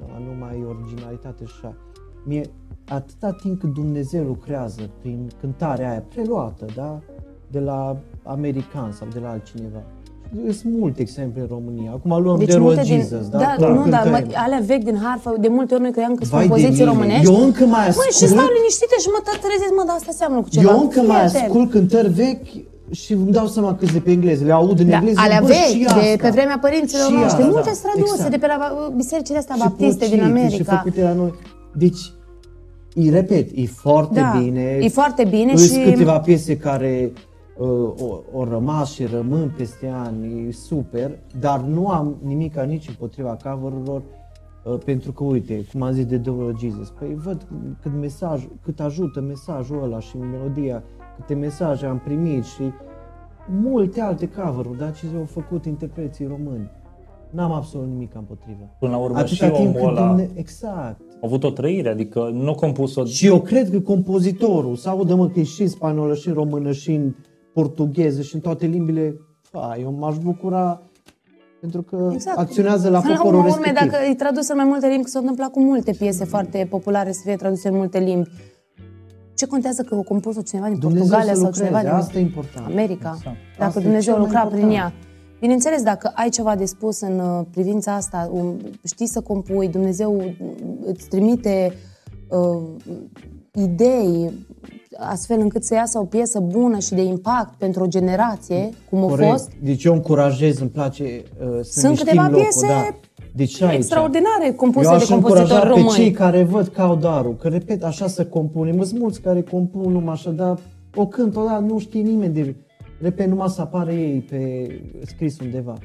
na, nu mai e originalitate și așa. Mie, atâta timp cât Dumnezeu lucrează prin cântarea aia preluată, da? De la american sau de la altcineva. Sunt multe exemple în România. Acum luăm Deci de multe la din, Jesus, da? da, Cum nu, dar cântăm. mă, alea vechi din harfă, de multe ori noi credeam că sunt Vai de compoziții mine, românești. eu încă mai Măi, și ascult- stau liniștite și mă tot trezesc, mă, dar asta seamănă cu ceva. Eu încă mai Fii atent. ascult cântări vechi și îmi dau seama câți de pe engleză. Le aud în Da, engleză. alea bă, vechi, și de asta. pe vremea părinților Și noștri, asta, multe da, traduse exact. de pe la uh, bisericile astea Și baptiste din pocite Și America. făcute la noi. Deci, îi repet, e foarte Da, bine. e foarte bine Sunt și- câteva piese care uh, o, o rămas și rămân peste ani, e super, dar nu am nimic nici împotriva cover-urilor, uh, pentru că, uite, cum am zis de The Lord Jesus, păi văd cât mesaj, cât ajută mesajul ăla și melodia, câte mesaje am primit și multe alte cover-uri, dar ce au făcut interpreții români. N-am absolut nimic împotrivă. Până la urmă Atâta și timp omul cât ăla Dumne... Exact. a avut o trăire, adică nu a compus-o... Și eu cred că compozitorul, să audă mă că e și în spaniolă, și în română, și în portugheză, și în toate limbile, fa, eu m-aș bucura pentru că Exact. acționează la Până poporul urmă, urme, respectiv. dacă e tradus în mai multe limbi, că s-a întâmplat cu multe piese foarte populare să fie traduse în multe limbi. Ce contează că o compus-o cineva din Dumnezeu Portugalia să sau lucreze, cineva din asta e important. America? Exact. Dacă Asta e Dumnezeu cel mai lucra prin important. ea. Bineînțeles, dacă ai ceva de spus în uh, privința asta, um, știi să compui, Dumnezeu îți trimite uh, idei astfel încât să iasă o piesă bună și de impact pentru o generație, cum a Corect. fost. Deci eu încurajez, îmi place uh, să Sunt ne câteva știm locul, piese da. Deci aici. extraordinare compuse Eu de aș încuraja compozitori pe români. cei care văd că au darul, că repet, așa să compunem. Sunt mulți care compun numai așa, dar o cânt o da, nu știe nimeni de... Repet, numai să apară ei pe scris undeva.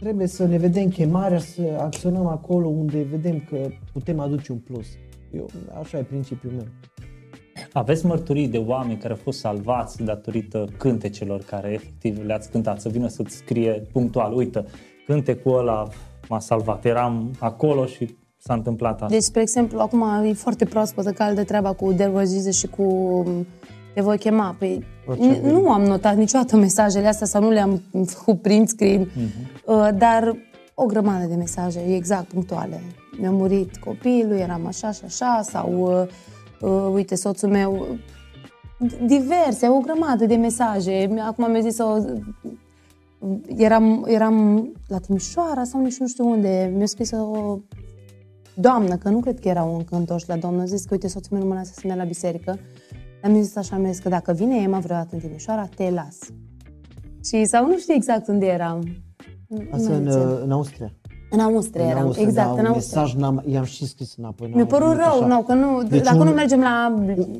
Trebuie să ne vedem chemarea, să acționăm acolo unde vedem că putem aduce un plus. Eu, așa e principiul meu. Aveți mărturii de oameni care au fost salvați datorită cântecelor care efectiv le-ați cântat, să vină să-ți scrie punctual, uite, cântecul ăla m-a salvat, eram acolo și s-a întâmplat asta. Deci, spre exemplu, acum e foarte proaspătă cald de treaba cu There Was Jesus și cu Te voi chema. Păi, Orice n- nu am notat niciodată mesajele astea sau nu le-am făcut print screen, uh, dar o grămadă de mesaje, exact, punctuale. Mi-a murit copilul, eram așa și așa, sau uh, uh, uite, soțul meu, diverse, o grămadă de mesaje. Acum mi-a zis o, eram, eram la Timișoara sau nici nu știu unde, mi-a scris o doamnă, că nu cred că erau încă întorși la domnul, a zis că uite, soțul meu nu mă lasă să merg la biserică. Am zis așa, mi-a zis că dacă vine Ema vreodată în Timișoara, te las. Și sau nu știu exact unde eram. Nu Asta mai în, rețin. în Austria. în Austria eram, Austria, exact, da, în un Austria. mesaj n-am, i-am și scris înapoi. Mi-a n-am părut primit rău, așa. nu, că nu, Deci dacă un- nu mergem la...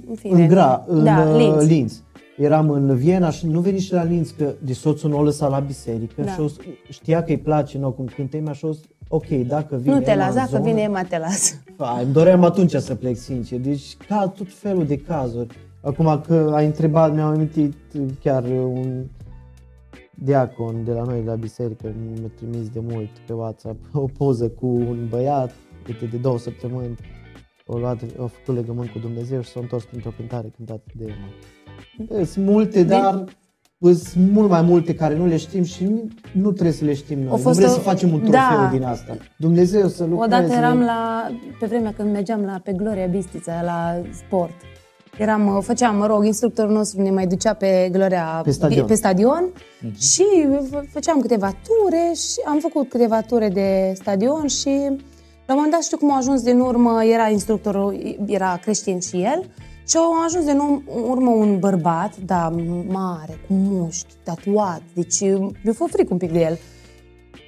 În fine. În Gra, în da, uh, Linz. Linz. Eram în Viena și nu veni și la Linz că de soțul nu o lăsa la biserică Da. și o, știa că îi place nou cum cântă Ema și o zis, ok, dacă vine Nu te Ema las, în dacă zonă, vine Ema, te las. Fa, îmi doream atunci să plec, sincer. Deci, ca tot felul de cazuri. Acum că ai întrebat, mi-am amintit chiar un diacon de la noi, de la biserică, mi-a trimis de mult pe WhatsApp o poză cu un băiat, uite, de două săptămâni, o luat, a făcut legământ cu Dumnezeu și s-a întors printr-o cântare cântată de Ema. Sunt multe, dar sunt mult mai multe care nu le știm și nu trebuie să le știm noi. A Nu fost vrem o- să facem un trofeu Da. din asta. Dumnezeu să lucreze. Odată eram la, pe vremea când mergeam la, pe Gloria Bistița, la sport. Eram, făceam, mă rog, instructorul nostru ne mai ducea pe Gloria Pe stadion. pe stadion și f- făceam câteva ture și am făcut câteva ture de stadion și la un moment dat știu cum a ajuns din urmă, era instructorul, era creștin și el și a ajuns din ur- urmă un bărbat, da, mare, cu mușchi, tatuat, deci mi-a fost fric un pic de el.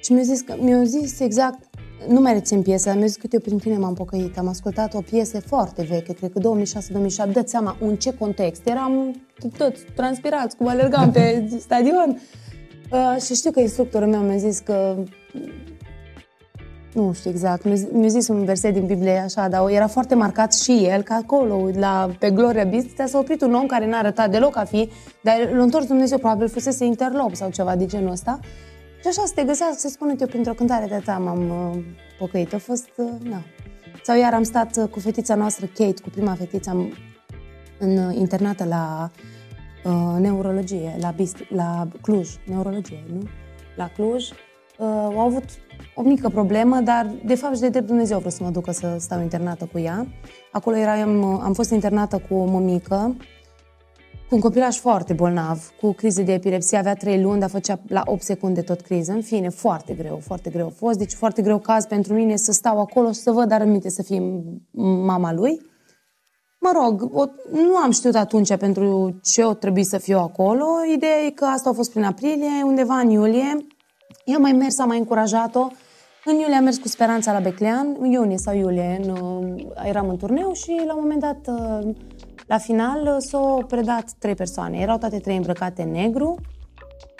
Și mi-a zis, că, mi-a zis exact, nu mai rețin piesa, mi-a zis că eu prin tine m-am pocăit. Am ascultat o piesă foarte veche, cred că 2006-2007, dă seama în ce context. Eram toți transpirați, cum alergam pe stadion. Uh, și știu că instructorul meu mi-a zis că nu știu exact, mi-a zis, mi-a zis un verset din Biblie așa, dar era foarte marcat și el, că acolo, la, pe Gloria Bistița, s-a oprit un om care n-a arătat deloc a fi, dar l-a întors Dumnezeu, probabil fusese interlop sau ceva de genul ăsta. Și așa să te găsească, să spune eu printr-o cântare de ta m-am uh, pocăit. A fost, uh, na. Sau iar am stat uh, cu fetița noastră, Kate, cu prima fetiță, am, în uh, internată la uh, neurologie, la, Bist, la Cluj, neurologie, nu? La Cluj. Uh, au avut o mică problemă, dar de fapt și de drept Dumnezeu vreau să mă ducă să stau internată cu ea. Acolo eram, uh, am fost internată cu o mămică, cu un copilaj foarte bolnav, cu crize de epilepsie, avea 3 luni, dar făcea la 8 secunde tot criză. În fine, foarte greu, foarte greu a fost. Deci foarte greu caz pentru mine să stau acolo și să văd, dar aminte să fie mama lui. Mă rog, o, nu am știut atunci pentru ce o trebuie să fiu acolo. Ideea e că asta a fost prin aprilie, undeva în iulie. Eu am mai mers, am mai încurajat-o. În iulie am mers cu Speranța la Beclean, în iunie sau iulie, în, eram în turneu și la un moment dat, la final, s-au predat trei persoane. Erau toate trei îmbrăcate în negru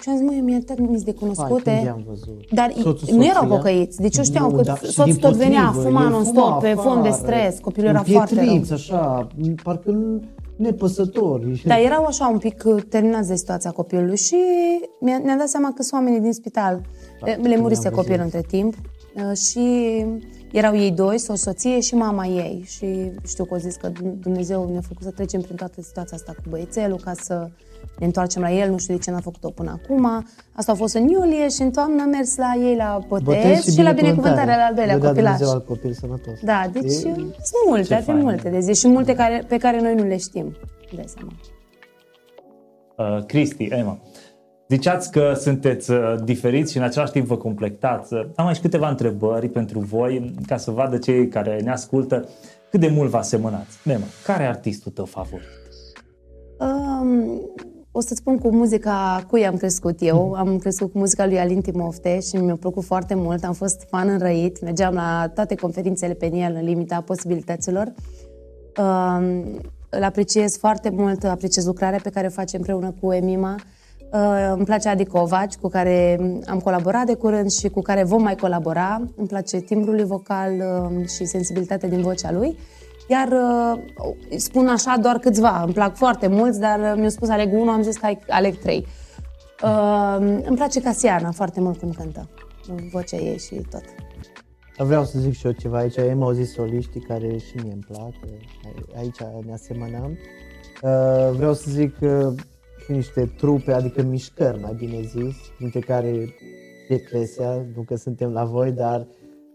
și am zis, măi, mi-e terminiți de cunoscute. Hai, când i-am văzut. Dar Soțul, nu erau soția? pocăiți. Deci eu știam Nu, că da, și soțul tot dimpotrivă, venea, fuma el non-stop, pe fond de afară, stres, copilul era foarte rău. împietriți, așa, parcă nu- nepăsători. Dar erau așa un pic uh, terminați de situația copilului și mi-a, ne-am dat seama că sunt oamenii din spital. Da, Le- Le murise am văzut. copilul între timp uh, și erau ei doi, soț, soție și mama ei. Și știu că au zis că Dumnezeu ne-a făcut să trecem prin toată situația asta cu băiețelul ca să ne întoarcem la el. Nu știu de ce n-a făcut-o până acum. Asta a fost în iulie și în toamnă am mers la ei la botez, și la binecuvântarea al doilea Vă dea copilaș. Dumnezeu al copil sănătos. Da, deci E- sunt multe, ce ar fi fain. multe de zi și multe care, pe care noi nu le știm. Dai seama. Uh, Cristi, Emma, Ziceați că sunteți uh, diferiți și în același timp vă completați. Am aici câteva întrebări pentru voi, ca să vadă cei care ne ascultă cât de mult vă asemănați. Nema, care e artistul tău favorit? Um, o să-ți spun cu muzica cui am crescut eu. Am crescut cu muzica lui Alin Timofte și mi-a plăcut foarte mult. Am fost fan înrăit. Mergeam la toate conferințele pe el în limita posibilităților. Um, îl apreciez foarte mult, apreciez lucrarea pe care o face împreună cu Emima. Uh, îmi place Adi Covaci, cu care am colaborat de curând și cu care vom mai colabora. Îmi place timbrul lui vocal uh, și sensibilitatea din vocea lui. Iar uh, spun așa doar câțiva, îmi plac foarte mulți, dar uh, mi-au spus aleg unul, am zis că aleg trei. Uh, îmi place Casiana foarte mult cum cântă, vocea ei și tot. Vreau să zic și eu ceva aici, am auzit soliștii care și mie îmi plac, aici ne asemănăm. Uh, vreau să zic și niște trupe, adică mișcări, mai bine zis, dintre care Eclesia, nu că suntem la voi, dar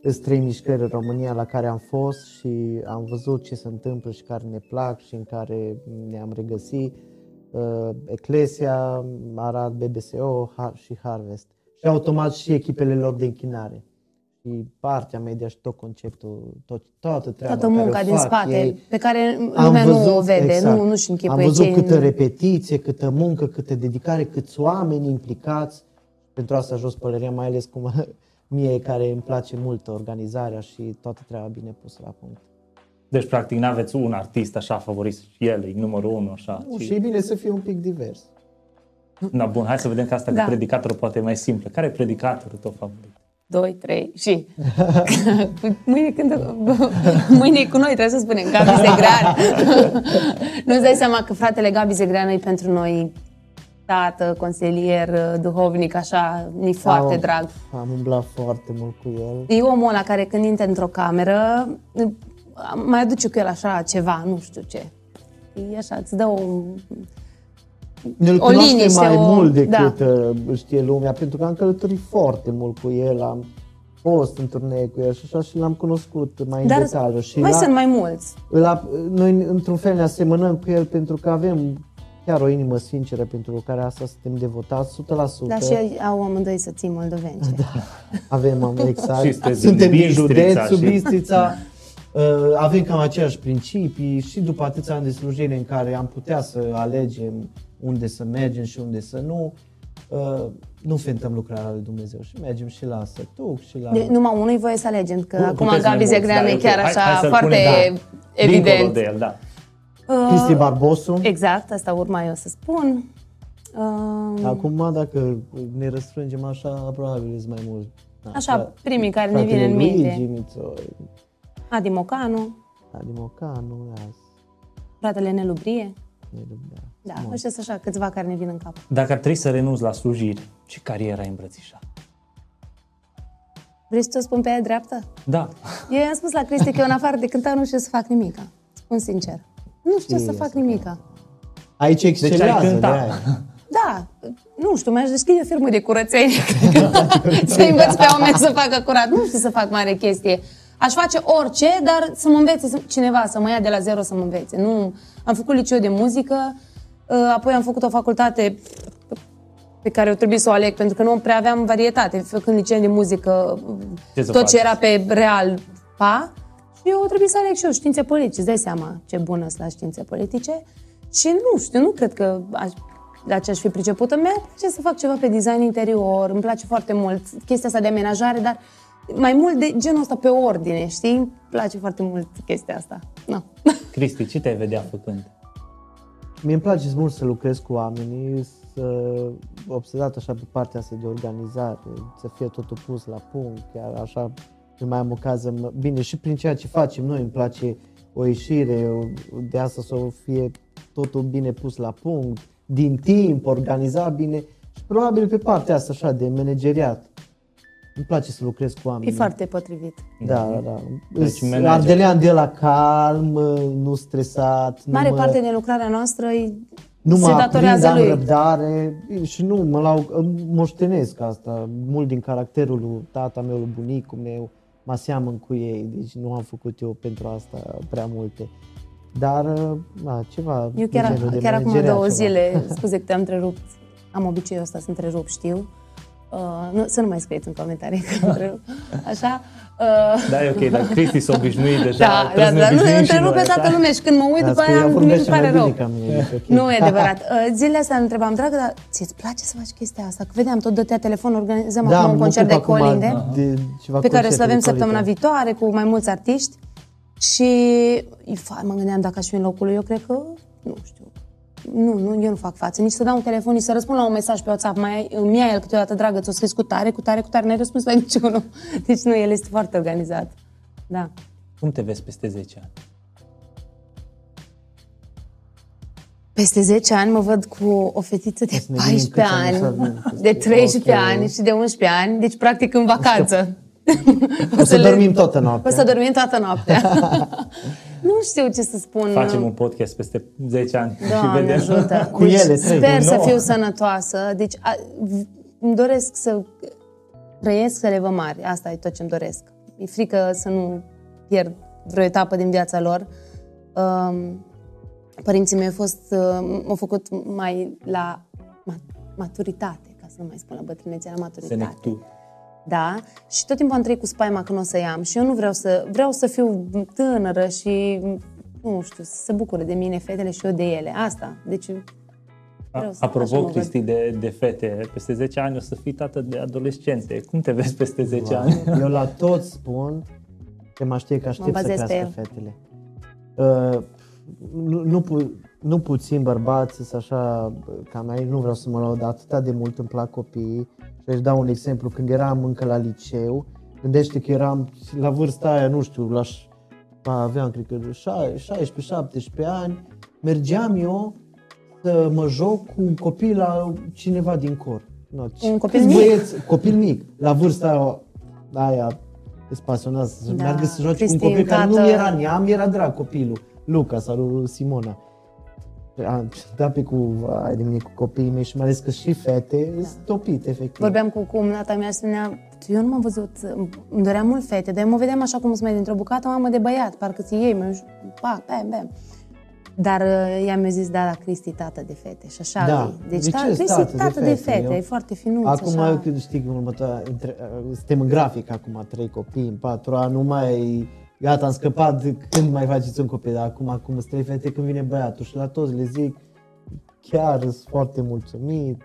sunt trei mișcări în România la care am fost și am văzut ce se întâmplă și care ne plac și în care ne-am regăsit. Uh, Eclesia, Arad, BBSO și Harvest. Și automat și echipele lor de închinare. Și partea media și tot conceptul, tot, toată treaba Toată munca care din fac spate, ei. pe care lumea văzut, nu o vede, exact. nu, nu-și închipuie Am văzut ce câtă repetiție, câtă muncă, câtă dedicare, câți oameni implicați. Pentru asta jos pălăria, mai ales cum mie care îmi place mult organizarea și toată treaba bine pusă la punct. Deci, practic, nu aveți un artist așa favorit și el e numărul unu, așa. Nu, și e bine să fie un pic divers. Da, bun, hai să vedem că asta Da. cu predicatorul poate e mai simplă. Care e predicatorul tău favorit? 2, 3 și mâine când mâine e cu noi, trebuie să spunem Gabi Zegrean. Nu-ți dai seama că fratele Gabi Zegrean e pentru noi tată, consilier, duhovnic, așa, ni foarte Am- drag. Am umblat foarte mult cu el. E omul ăla care când intră într-o cameră mai aduce cu el așa ceva, nu știu ce. E așa, îți dă un... Ne-l O cunoaște liniște, mai o- mult decât da. uh, știe lumea, pentru că am călătorit foarte mult cu el, am fost în turnee cu el și așa și l-am cunoscut mai în Dar detaliu. Și mai la- sunt mai mulți. La, noi într-un fel ne asemănăm cu el pentru că avem chiar o inimă sinceră pentru care asta suntem devotați 100%. Dar și ei au amândoi să ții moldoveni. Da. Avem am, exact. Și sunteți Suntem din din Bistrița județul și- Bistrița. Uh, avem cam aceleași principii și după atâția ani de slujire în care am putea să alegem unde să mergem și unde să nu, uh, nu fentăm lucrarea lui Dumnezeu și mergem și la Sătuc și la... De, numai unul voie să alegem, că Pu- acum puteți mai Gabi mulți, Zegrean da, e ok. chiar Hai- așa hai să-l foarte punem, da. Dincolo evident. de el, da. Cristi Barbosu. Exact, asta urma eu să spun. Uh, Acum, dacă ne răstrângem așa, probabil sunt mai mult. Da, Așa, primii care ne fratele vin în minte. Luigi, Mițoi, Adi Mocanu, Adi Mocanu, da, fratele Nelu Brie. Ne rândea. Da, ăștia sunt așa câțiva care ne vin în cap. Dacă ar trebui să renunți la slujire, ce carieră ai îmbrățișat? Vrei să ți-o spun pe aia dreaptă? Da. Eu i-am spus la Cristi că eu în afară de cântat nu știu să fac nimica. Spun sincer. Nu știu să Bine fac să nimica. Aici excelează Deci ai de cântat. aia. Da, nu știu, mi-aș deschide o firmă de curățenie, cred că, să învăț pe oameni să facă curat. Nu știu să fac mare chestie. Aș face orice, dar să mă învețe să- cineva, să mă ia de la zero să mă învețe. Nu, am făcut liceu de muzică, uh, apoi am făcut o facultate pe care o trebuie să o aleg, pentru că nu prea aveam varietate. Făcând liceu de muzică, Ce să tot faci? ce era pe real, pa, și eu trebuie să aleg și eu științe politice. Îți dai seama ce bună sunt la științe politice. Și nu știu, nu cred că aș, la ce aș fi pricepută. Mi-ar place să fac ceva pe design interior, îmi place foarte mult chestia asta de amenajare, dar mai mult de genul ăsta pe ordine, știi? Îmi place foarte mult chestia asta. No. Cristi, ce te-ai vedea făcând? Mie îmi place mult să lucrez cu oamenii, să obsedat așa pe partea asta de organizare, să fie totul pus la punct, chiar așa când mai am ocazia, mă- bine și prin ceea ce facem noi îmi place o ieșire, o- de asta să fie totul bine pus la punct, din timp, organizat bine și probabil pe partea asta așa de manageriat. Îmi place să lucrez cu E oamenii. foarte potrivit. Da, da, da. Deci Deci manager. Ardelean de la calm, nu stresat. Mare nu mă... parte din lucrarea noastră e, Nu se mă datorează aprind, am lui. răbdare și nu mă lau, îmi moștenesc asta. Mult din caracterul lui tata meu, lui bunicul meu, mă seamăn cu ei, deci nu am făcut eu pentru asta prea multe. Dar, na, ceva Eu chiar, genul de chiar acum manageriat, două ceva. zile, scuze că te-am întrerupt, Am obiceiul ăsta să întrerup, știu. Uh, nu, să nu mai scrieți în comentarii că întrerup. Așa. Uh, Da, e ok, dar Cristi s-a obișnuit deja. da, trebuie da, să ne da, nu, obișnuim și întrerup noi, pe toată da. lumea și când mă uit Dar după spui, aia ea mi vorbește îmi mai pare bine rău. ca mine, e ok. Nu e adevărat. Uh, Zilele astea îl întrebam, dragă, dar ți-ți place să faci chestia asta? Că vedeam, tot dătea telefon, organizăm Da, acum un mă concert de ocup acum calling de ceva pe care o să concerte avem de săptămâna calitate. viitoare cu mai mulți artiști și fa, mă gândeam dacă aș fi în locul lui, eu cred că, nu știu, nu, nu, eu nu fac față, nici să dau un telefon, nici să răspund la un mesaj pe WhatsApp, mai îmi ia el câteodată, dragă, ți-o scris cu tare, cu tare, cu tare, n-ai răspuns la niciunul. Deci nu, el este foarte organizat. Da. Cum te vezi peste 10 ani? Peste 10 ani mă văd cu o fetiță de Să ne gândim 14 câți ani să ani, avem peste- de 13 Ok. ani și de 11 ani, deci practic în vacanță. O să le- dormim toată O noaptea. să dormim toată noaptea. nu știu ce să spun. Facem un podcast peste 10 ani și Doamne vedem. ajută. Cu deci, ele, trei, Sper cu să nouă. fiu sănătoasă. Deci a, v- îmi doresc să trăiesc să le văd mari. Asta e tot ce îmi doresc. E frică să nu pierd vreo etapă din viața lor. Um, părinții mei au fost, uh, m-au făcut mai la ma- maturitate, ca să nu mai spun la bătrânețe, la maturitate. Senectu. Da? Și tot timpul am trăit cu spaima că nu o să am. Și eu nu vreau să... Vreau să fiu tânără și, nu știu, să se bucure de mine fetele și eu de ele. Asta. Deci... vreau să- așa Apropo, mă văd. Cristi, de, de fete, peste 10 ani o să fii tată de adolescente. Cum te vezi peste 10 ani? Eu la toți spun că mă știe că aștept să bazez pe crească el. fetele. Uh, nu, nu, pu- nu puțin bărbați sunt așa ca mai nu vreau să mă laud atâta de mult îmi plac copiii. Și aș da un exemplu când eram încă la liceu gândește că eram la vârsta aia nu știu la ș- ba, aveam cred că 16-17 ani mergeam eu să mă joc cu un copil la cineva din cor. No, Un copil câți mic? băieți, copil mic. La vârsta aia îți pasionează să Da, meargă să joace cu un Cristi, copil care tată- nu era neam, era drag copilul, Luca sau lui Simona. Am dat pe cu, ai de mine, cu copiii mei și mai ales că și fete sunt topite, efectiv. Vorbeam cu cumnata mea și spunea, eu nu m-am văzut, îmi doream mult fete, dar eu mă vedeam așa cum sunt mai dintr-o bucată, mamă de băiat, parcă ți ei, mă, pac, bam, bam. Dar uh, ea mi-a zis, da, da, Cristi, tată de fete și așa. Da. e. Deci, De da, ce Cristi, tată de tată de fete? fete, Eu- e foarte finuț, Acum, așa. când știi că următoarea, între, suntem în grafic acum, trei copii, în patru ani, nu mai, gata, am scăpat, de când mai faceți un copil, dar acum, acum sunt trei fete, când vine băiatul și la toți le zic, chiar sunt foarte mulțumit,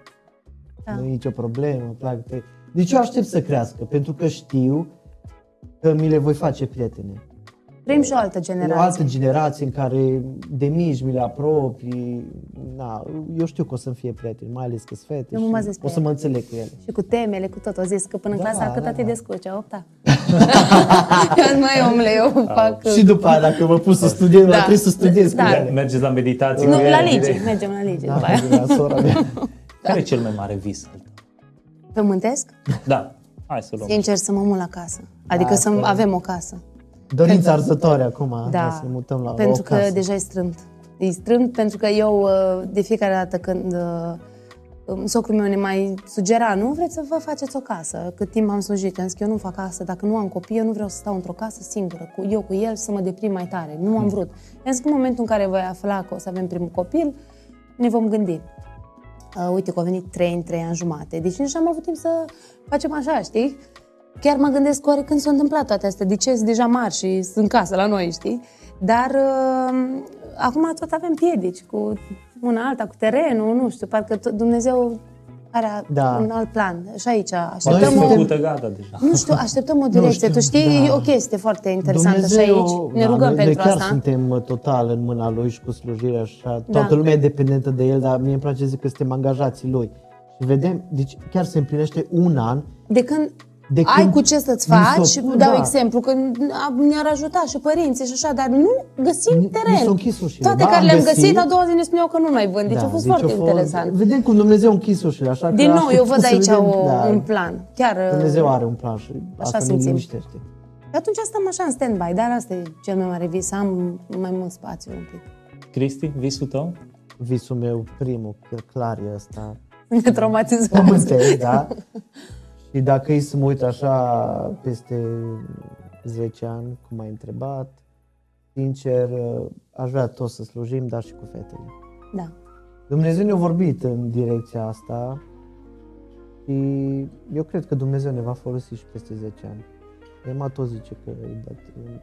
Da. nu e nicio problemă, îmi plac trei. Deci eu aștept să crească, pentru că știu că mi le voi face prietene. Vrem și o altă O generație. altă generație în care de mici mi le apropii, na, eu știu că o să-mi fie prieteni, mai ales că sunt fete Eu mă și bazez pe o să ele. mă înțeleg cu ele. Și cu temele, cu tot. O zis că până în Da, clasa a câta da, te da. descurci? A opta. eu zic, mai omule, eu fac... Și după aia, dacă mă pus să studiez, Da. da. trebuie să studiez Da. cu ele. Mergeți la meditații Nu, cu ele la Ligi, direct. mergem la Ligi Da, după aia. la sora mea. Care e cel mai mare vis al tău? Pământesc? Da, hai să luăm. Sincer, să mă mut la casă. Adică să Asta e. avem o casă. Dorința arzătoare acum, Da, să ne mutăm la pentru o că casă. deja e strâmt. E strâmt pentru că eu, uh, de fiecare dată când uh, um, socrul meu ne mai sugera, nu vreți să vă faceți o casă, cât timp am slujit, am zis că eu nu fac casă, dacă nu am copii, eu nu vreau să stau într-o casă singură, cu eu cu el, să mă deprim mai tare. Nu am vrut. Am zis că în momentul în care voi afla că o să avem primul copil, ne vom gândi. Uh, uite că au venit trei în trei ani jumate, deci nici n-am avut timp să facem așa, știi? Chiar mă gândesc oare când s-au întâmplat toate astea, de ce sunt deja mari și sunt în casă la noi, știi? Dar uh, acum tot avem piedici cu una alta, cu terenul, nu știu, parcă tot Dumnezeu are Da. un alt plan. Și aici Poate așteptăm e o, făcută gata deja. nu știu, așteptăm o direcție. știu, tu știi, da. e o chestie foarte interesantă și aici. Ne da, rugăm noi, pentru noi chiar asta. suntem uh, total în mâna lui și cu slujirea și așa. Da. Toată lumea e dependentă de el, dar mie îmi place să zic că suntem angajații lui. Și vedem, deci chiar se împlinește un an De când De ai când cu ce să-ți ni s-a faci, făcut, dau da. exemplu, că ne-ar ajuta și părinții și așa, dar nu găsim Ni- ni teren. s-au închis ușile. Toate Ba, care am le-am găsit. găsit, a doua zi ne spuneau că nu mai vând, deci a fost foarte a fost- interesant. Vedem cum Dumnezeu a închis ușile, așa Din că nou, eu văd așteptăm să aici vedem, o, da, un plan. Chiar, Dumnezeu are un plan și asta ne simțim. liniștește. Și atunci stăm așa în stand-by, dar asta e cel mai mare vis, să am mai mult spațiu un pic. Cristi, visul tău? Visul meu primul, clar e ăsta, Ne traumatizăm. pământesc, da? Și dacă e să mă uit așa peste 10 ani, cum ai întrebat, sincer, aș vrea tot să slujim, dar și cu fetele. Da. Dumnezeu ne-a vorbit în direcția asta și eu cred că Dumnezeu ne va folosi și peste 10 ani. Ema tot zice că e bătrân.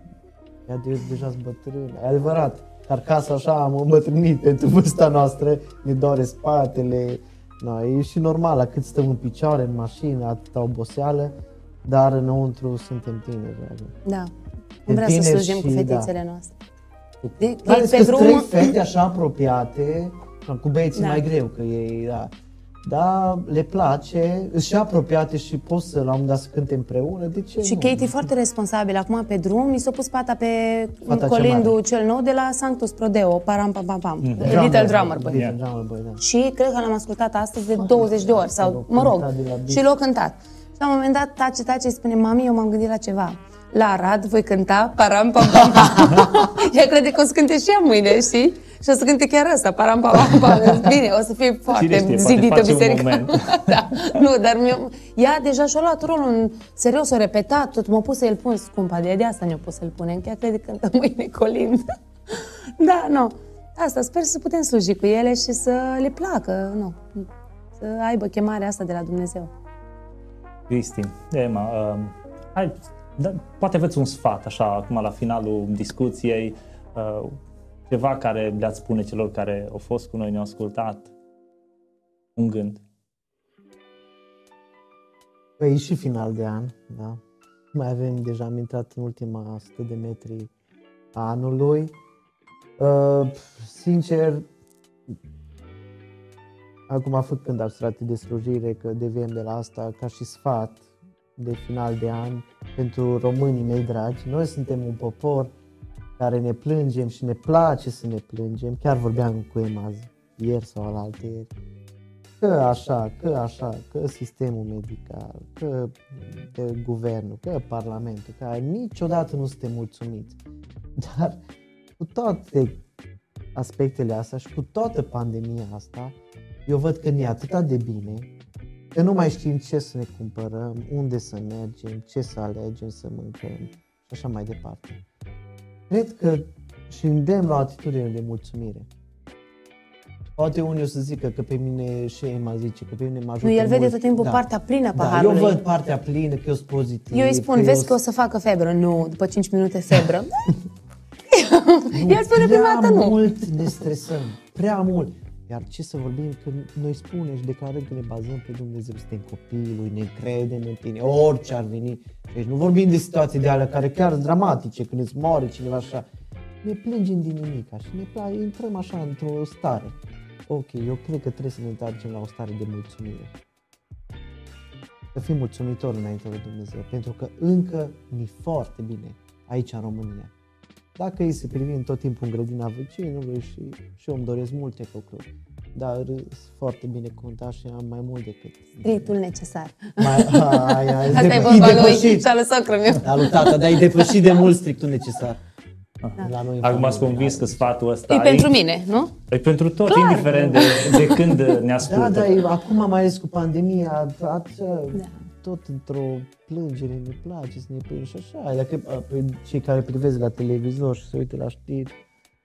Ea de, deja sunt bătrân. E adevărat. Carcasa așa am îmbătrânit pentru vârsta noastră. Ne doare spatele. No, e și normal la cât stăm în picioare, în mașină, atâta oboseală. Dar înăuntru suntem tineri. dragă. Da. De Vreau să tineri slujim cu și- fetițele noastre. De, Mai e ales pe că drum, trei fete așa apropiate, cu băieții Da. mai greu, că ei, da. Da, le place, sunt și apropiate și pot să la un moment dat să cânte împreună, de ce Și nu? Katie e foarte responsabilă. Acum pe drum mi s-a pus pata pe Fata cea colindul mare. cel nou de la Sanctus Prodeo, param pam pam pam. Drummer, Little Drummer Boy. Little Drummer Boy, da. Și cred că l-am ascultat astăzi de 20 de ori sau, L-au mă rog, cântat de la Beat. și l-au cântat. Și la un moment dat tace, tace, îi spune, mami, eu m-am gândit la ceva. La Arad voi cânta param pam pam pam. Ea crede că o să cânte și ea mâine, știi? Și o să cânte chiar asta, param pam pam pam. Bine, o să fie Cine foarte știe, poate zidită face un biserica. moment. da, nu, dar mi ea deja și-a luat rolul în serios, o repetat, tot m-a pus să-l pun scumpa, de, de asta ne-a pus să-l punem, chiar crede că cântă mâine colind. da, nu. Asta, sper să putem sluji cu ele și să le placă, nu, să aibă chemarea asta de la Dumnezeu. Cristi, Emma, uh, hai, da, poate aveți un sfat, așa, acum la finalul discuției, uh, ceva care le-ați spune celor care au fost cu noi, ne-au ascultat, un gând. Păi e și final de an, da. Mai avem, deja am intrat în ultima 100 de metri a anului. Uh, sincer, acum făcând abstracte de slujire, că deviem de la asta ca și sfat de final de an pentru românii mei dragi. Noi suntem un popor care ne plângem și ne place să ne plângem. Chiar vorbeam cu Emma ieri sau alaltă ieri că așa, că așa, că sistemul medical, că, că guvernul, că parlamentul, că niciodată nu suntem mulțumiți. Dar cu toate aspectele astea și cu toată pandemia asta, eu văd că ne atâta de bine că nu mai știm ce să ne cumpărăm, unde să mergem, ce să alegem să mâncăm și așa mai departe. Cred că și îndemn la o atitudine de mulțumire. Poate unii o să zică că pe mine și Emma zice că pe mine mă ajută Nu, el vede mult. tot timpul partea plină a da, paharului. eu văd partea plină, că eu sunt pozitiv. Eu îi spun, vezi că o să facă febră. Nu, după 5 minute febră. El spune prima prea dată nu. mult ne stresăm, prea mult. Iar ce să vorbim, că noi spunem și declarăm că ne bazăm pe Dumnezeu, suntem copii lui, ne credem în tine, orice ar veni. Deci nu vorbim de situații de alea care chiar sunt dramatice, când îți moare cineva așa. Ne plângem din nimic și ne place, intrăm așa într-o stare. Ok, eu cred că trebuie să ne întoarcem la o stare de mulțumire. Să fim mulțumitori înainte de Dumnezeu, pentru că încă mi foarte bine aici în România. Dacă îi se privim tot timpul în grădina vecinului și, și eu îmi doresc multe lucruri, dar sunt foarte bine contat și am mai mult decât... Stritul necesar. Mai, ai, ai, Asta e depă- vorba lui depășit. și a lui socrul meu. Da, lui tata, dar e depășit de mult strictul necesar. La noi în Acum ați familie. convins că sfatul ăsta E pentru mine, nu? E pentru tot, indiferent de, de când ne ascultă. Da, da, e- acum mai ales cu pandemia, atâta, Da. Tot într-o plângere, ne place să ne plângem și așa. Dacă a, pe cei care privesc la televizor și se uită la știri,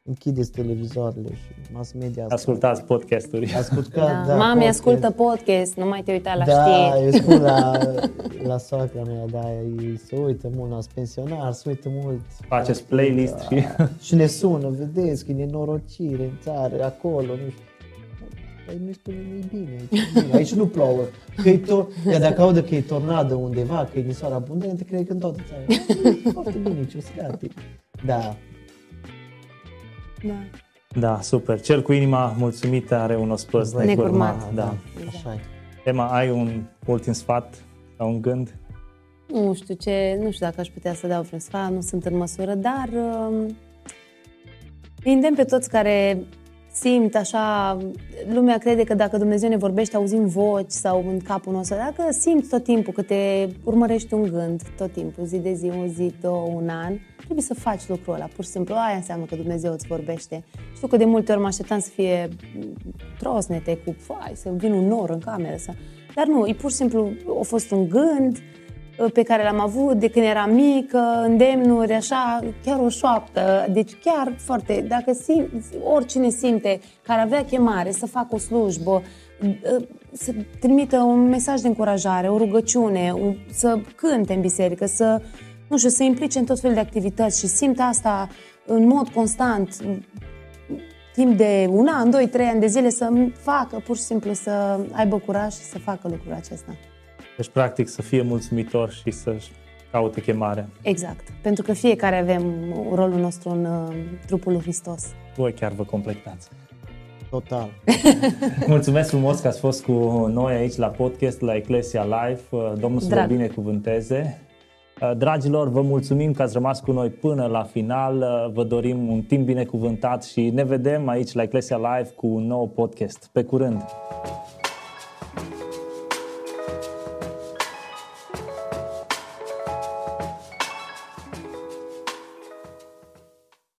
închideți televizoarele și mass media. asta. Ascultați podcasturi. Ascultă, Da. da, Mami, podcast. ascultă podcast, nu mai te uita la Da, știri. eu spun la, la soacra mea, da, ei se uită mult la pensionar, se uită mult. Faceți playlist Da. și... Și ne sună, vedeți că e nenorocire în țară, acolo, nu știu. Păi nu spune nu bine, aici, e bine. aici nu plouă. Că e tor- Iar dacă audă că e tornadă undeva, că e nisoare abundentă, cred că în toată țara. E Foarte bine, ce uscat. Da. Da. Da, super. Cel cu inima mulțumită are un ospăț Necurmat. necurmat. Da. Așa e. Emma, ai un ultim sfat sau un gând? Nu știu ce, nu știu dacă aș putea să dau vreun sfat, nu sunt în măsură, dar um, îi îndemn pe toți care simt așa, lumea crede că dacă Dumnezeu ne vorbește auzim voci sau în capul nostru, dacă simți tot timpul că te urmărești un gând, tot timpul, zi de zi, o zi, două, un an, trebuie să faci lucrul ăla, pur și simplu, aia înseamnă că Dumnezeu îți vorbește. Știu că de multe ori mă așteptam să fie trosnete cu, fai, să vină un nor în cameră, să... dar nu, e pur și simplu, a fost un gând, uh, pe care l-am avut de când eram mică, îndemnuri, așa, chiar o șoaptă. Deci chiar foarte, dacă sim, oricine simte care avea chemare să facă o slujbă, uh, să trimită un mesaj de încurajare, o rugăciune, un, să cânte în biserică, să, nu știu, să implice în tot felul de activități și simt asta în mod constant, timp de un an, doi, trei ani de zile să facă, pur și simplu să aibă curaj și să facă lucrul acesta. Deci, practic, să fie mulțumitor și să-și caute chemarea. Exact. Pentru că fiecare avem rolul nostru în uh, trupul lui Hristos. Voi chiar vă completați. Total. Mulțumesc frumos că ați fost cu noi aici la podcast, la Ecclesia Live. Uh, Domnul să vă Drag. binecuvânteze. Uh, Dragilor, vă mulțumim că ați rămas cu noi până la final. Uh, Vă dorim un timp binecuvântat și ne vedem aici la Ecclesia Live cu un nou podcast. Pe curând!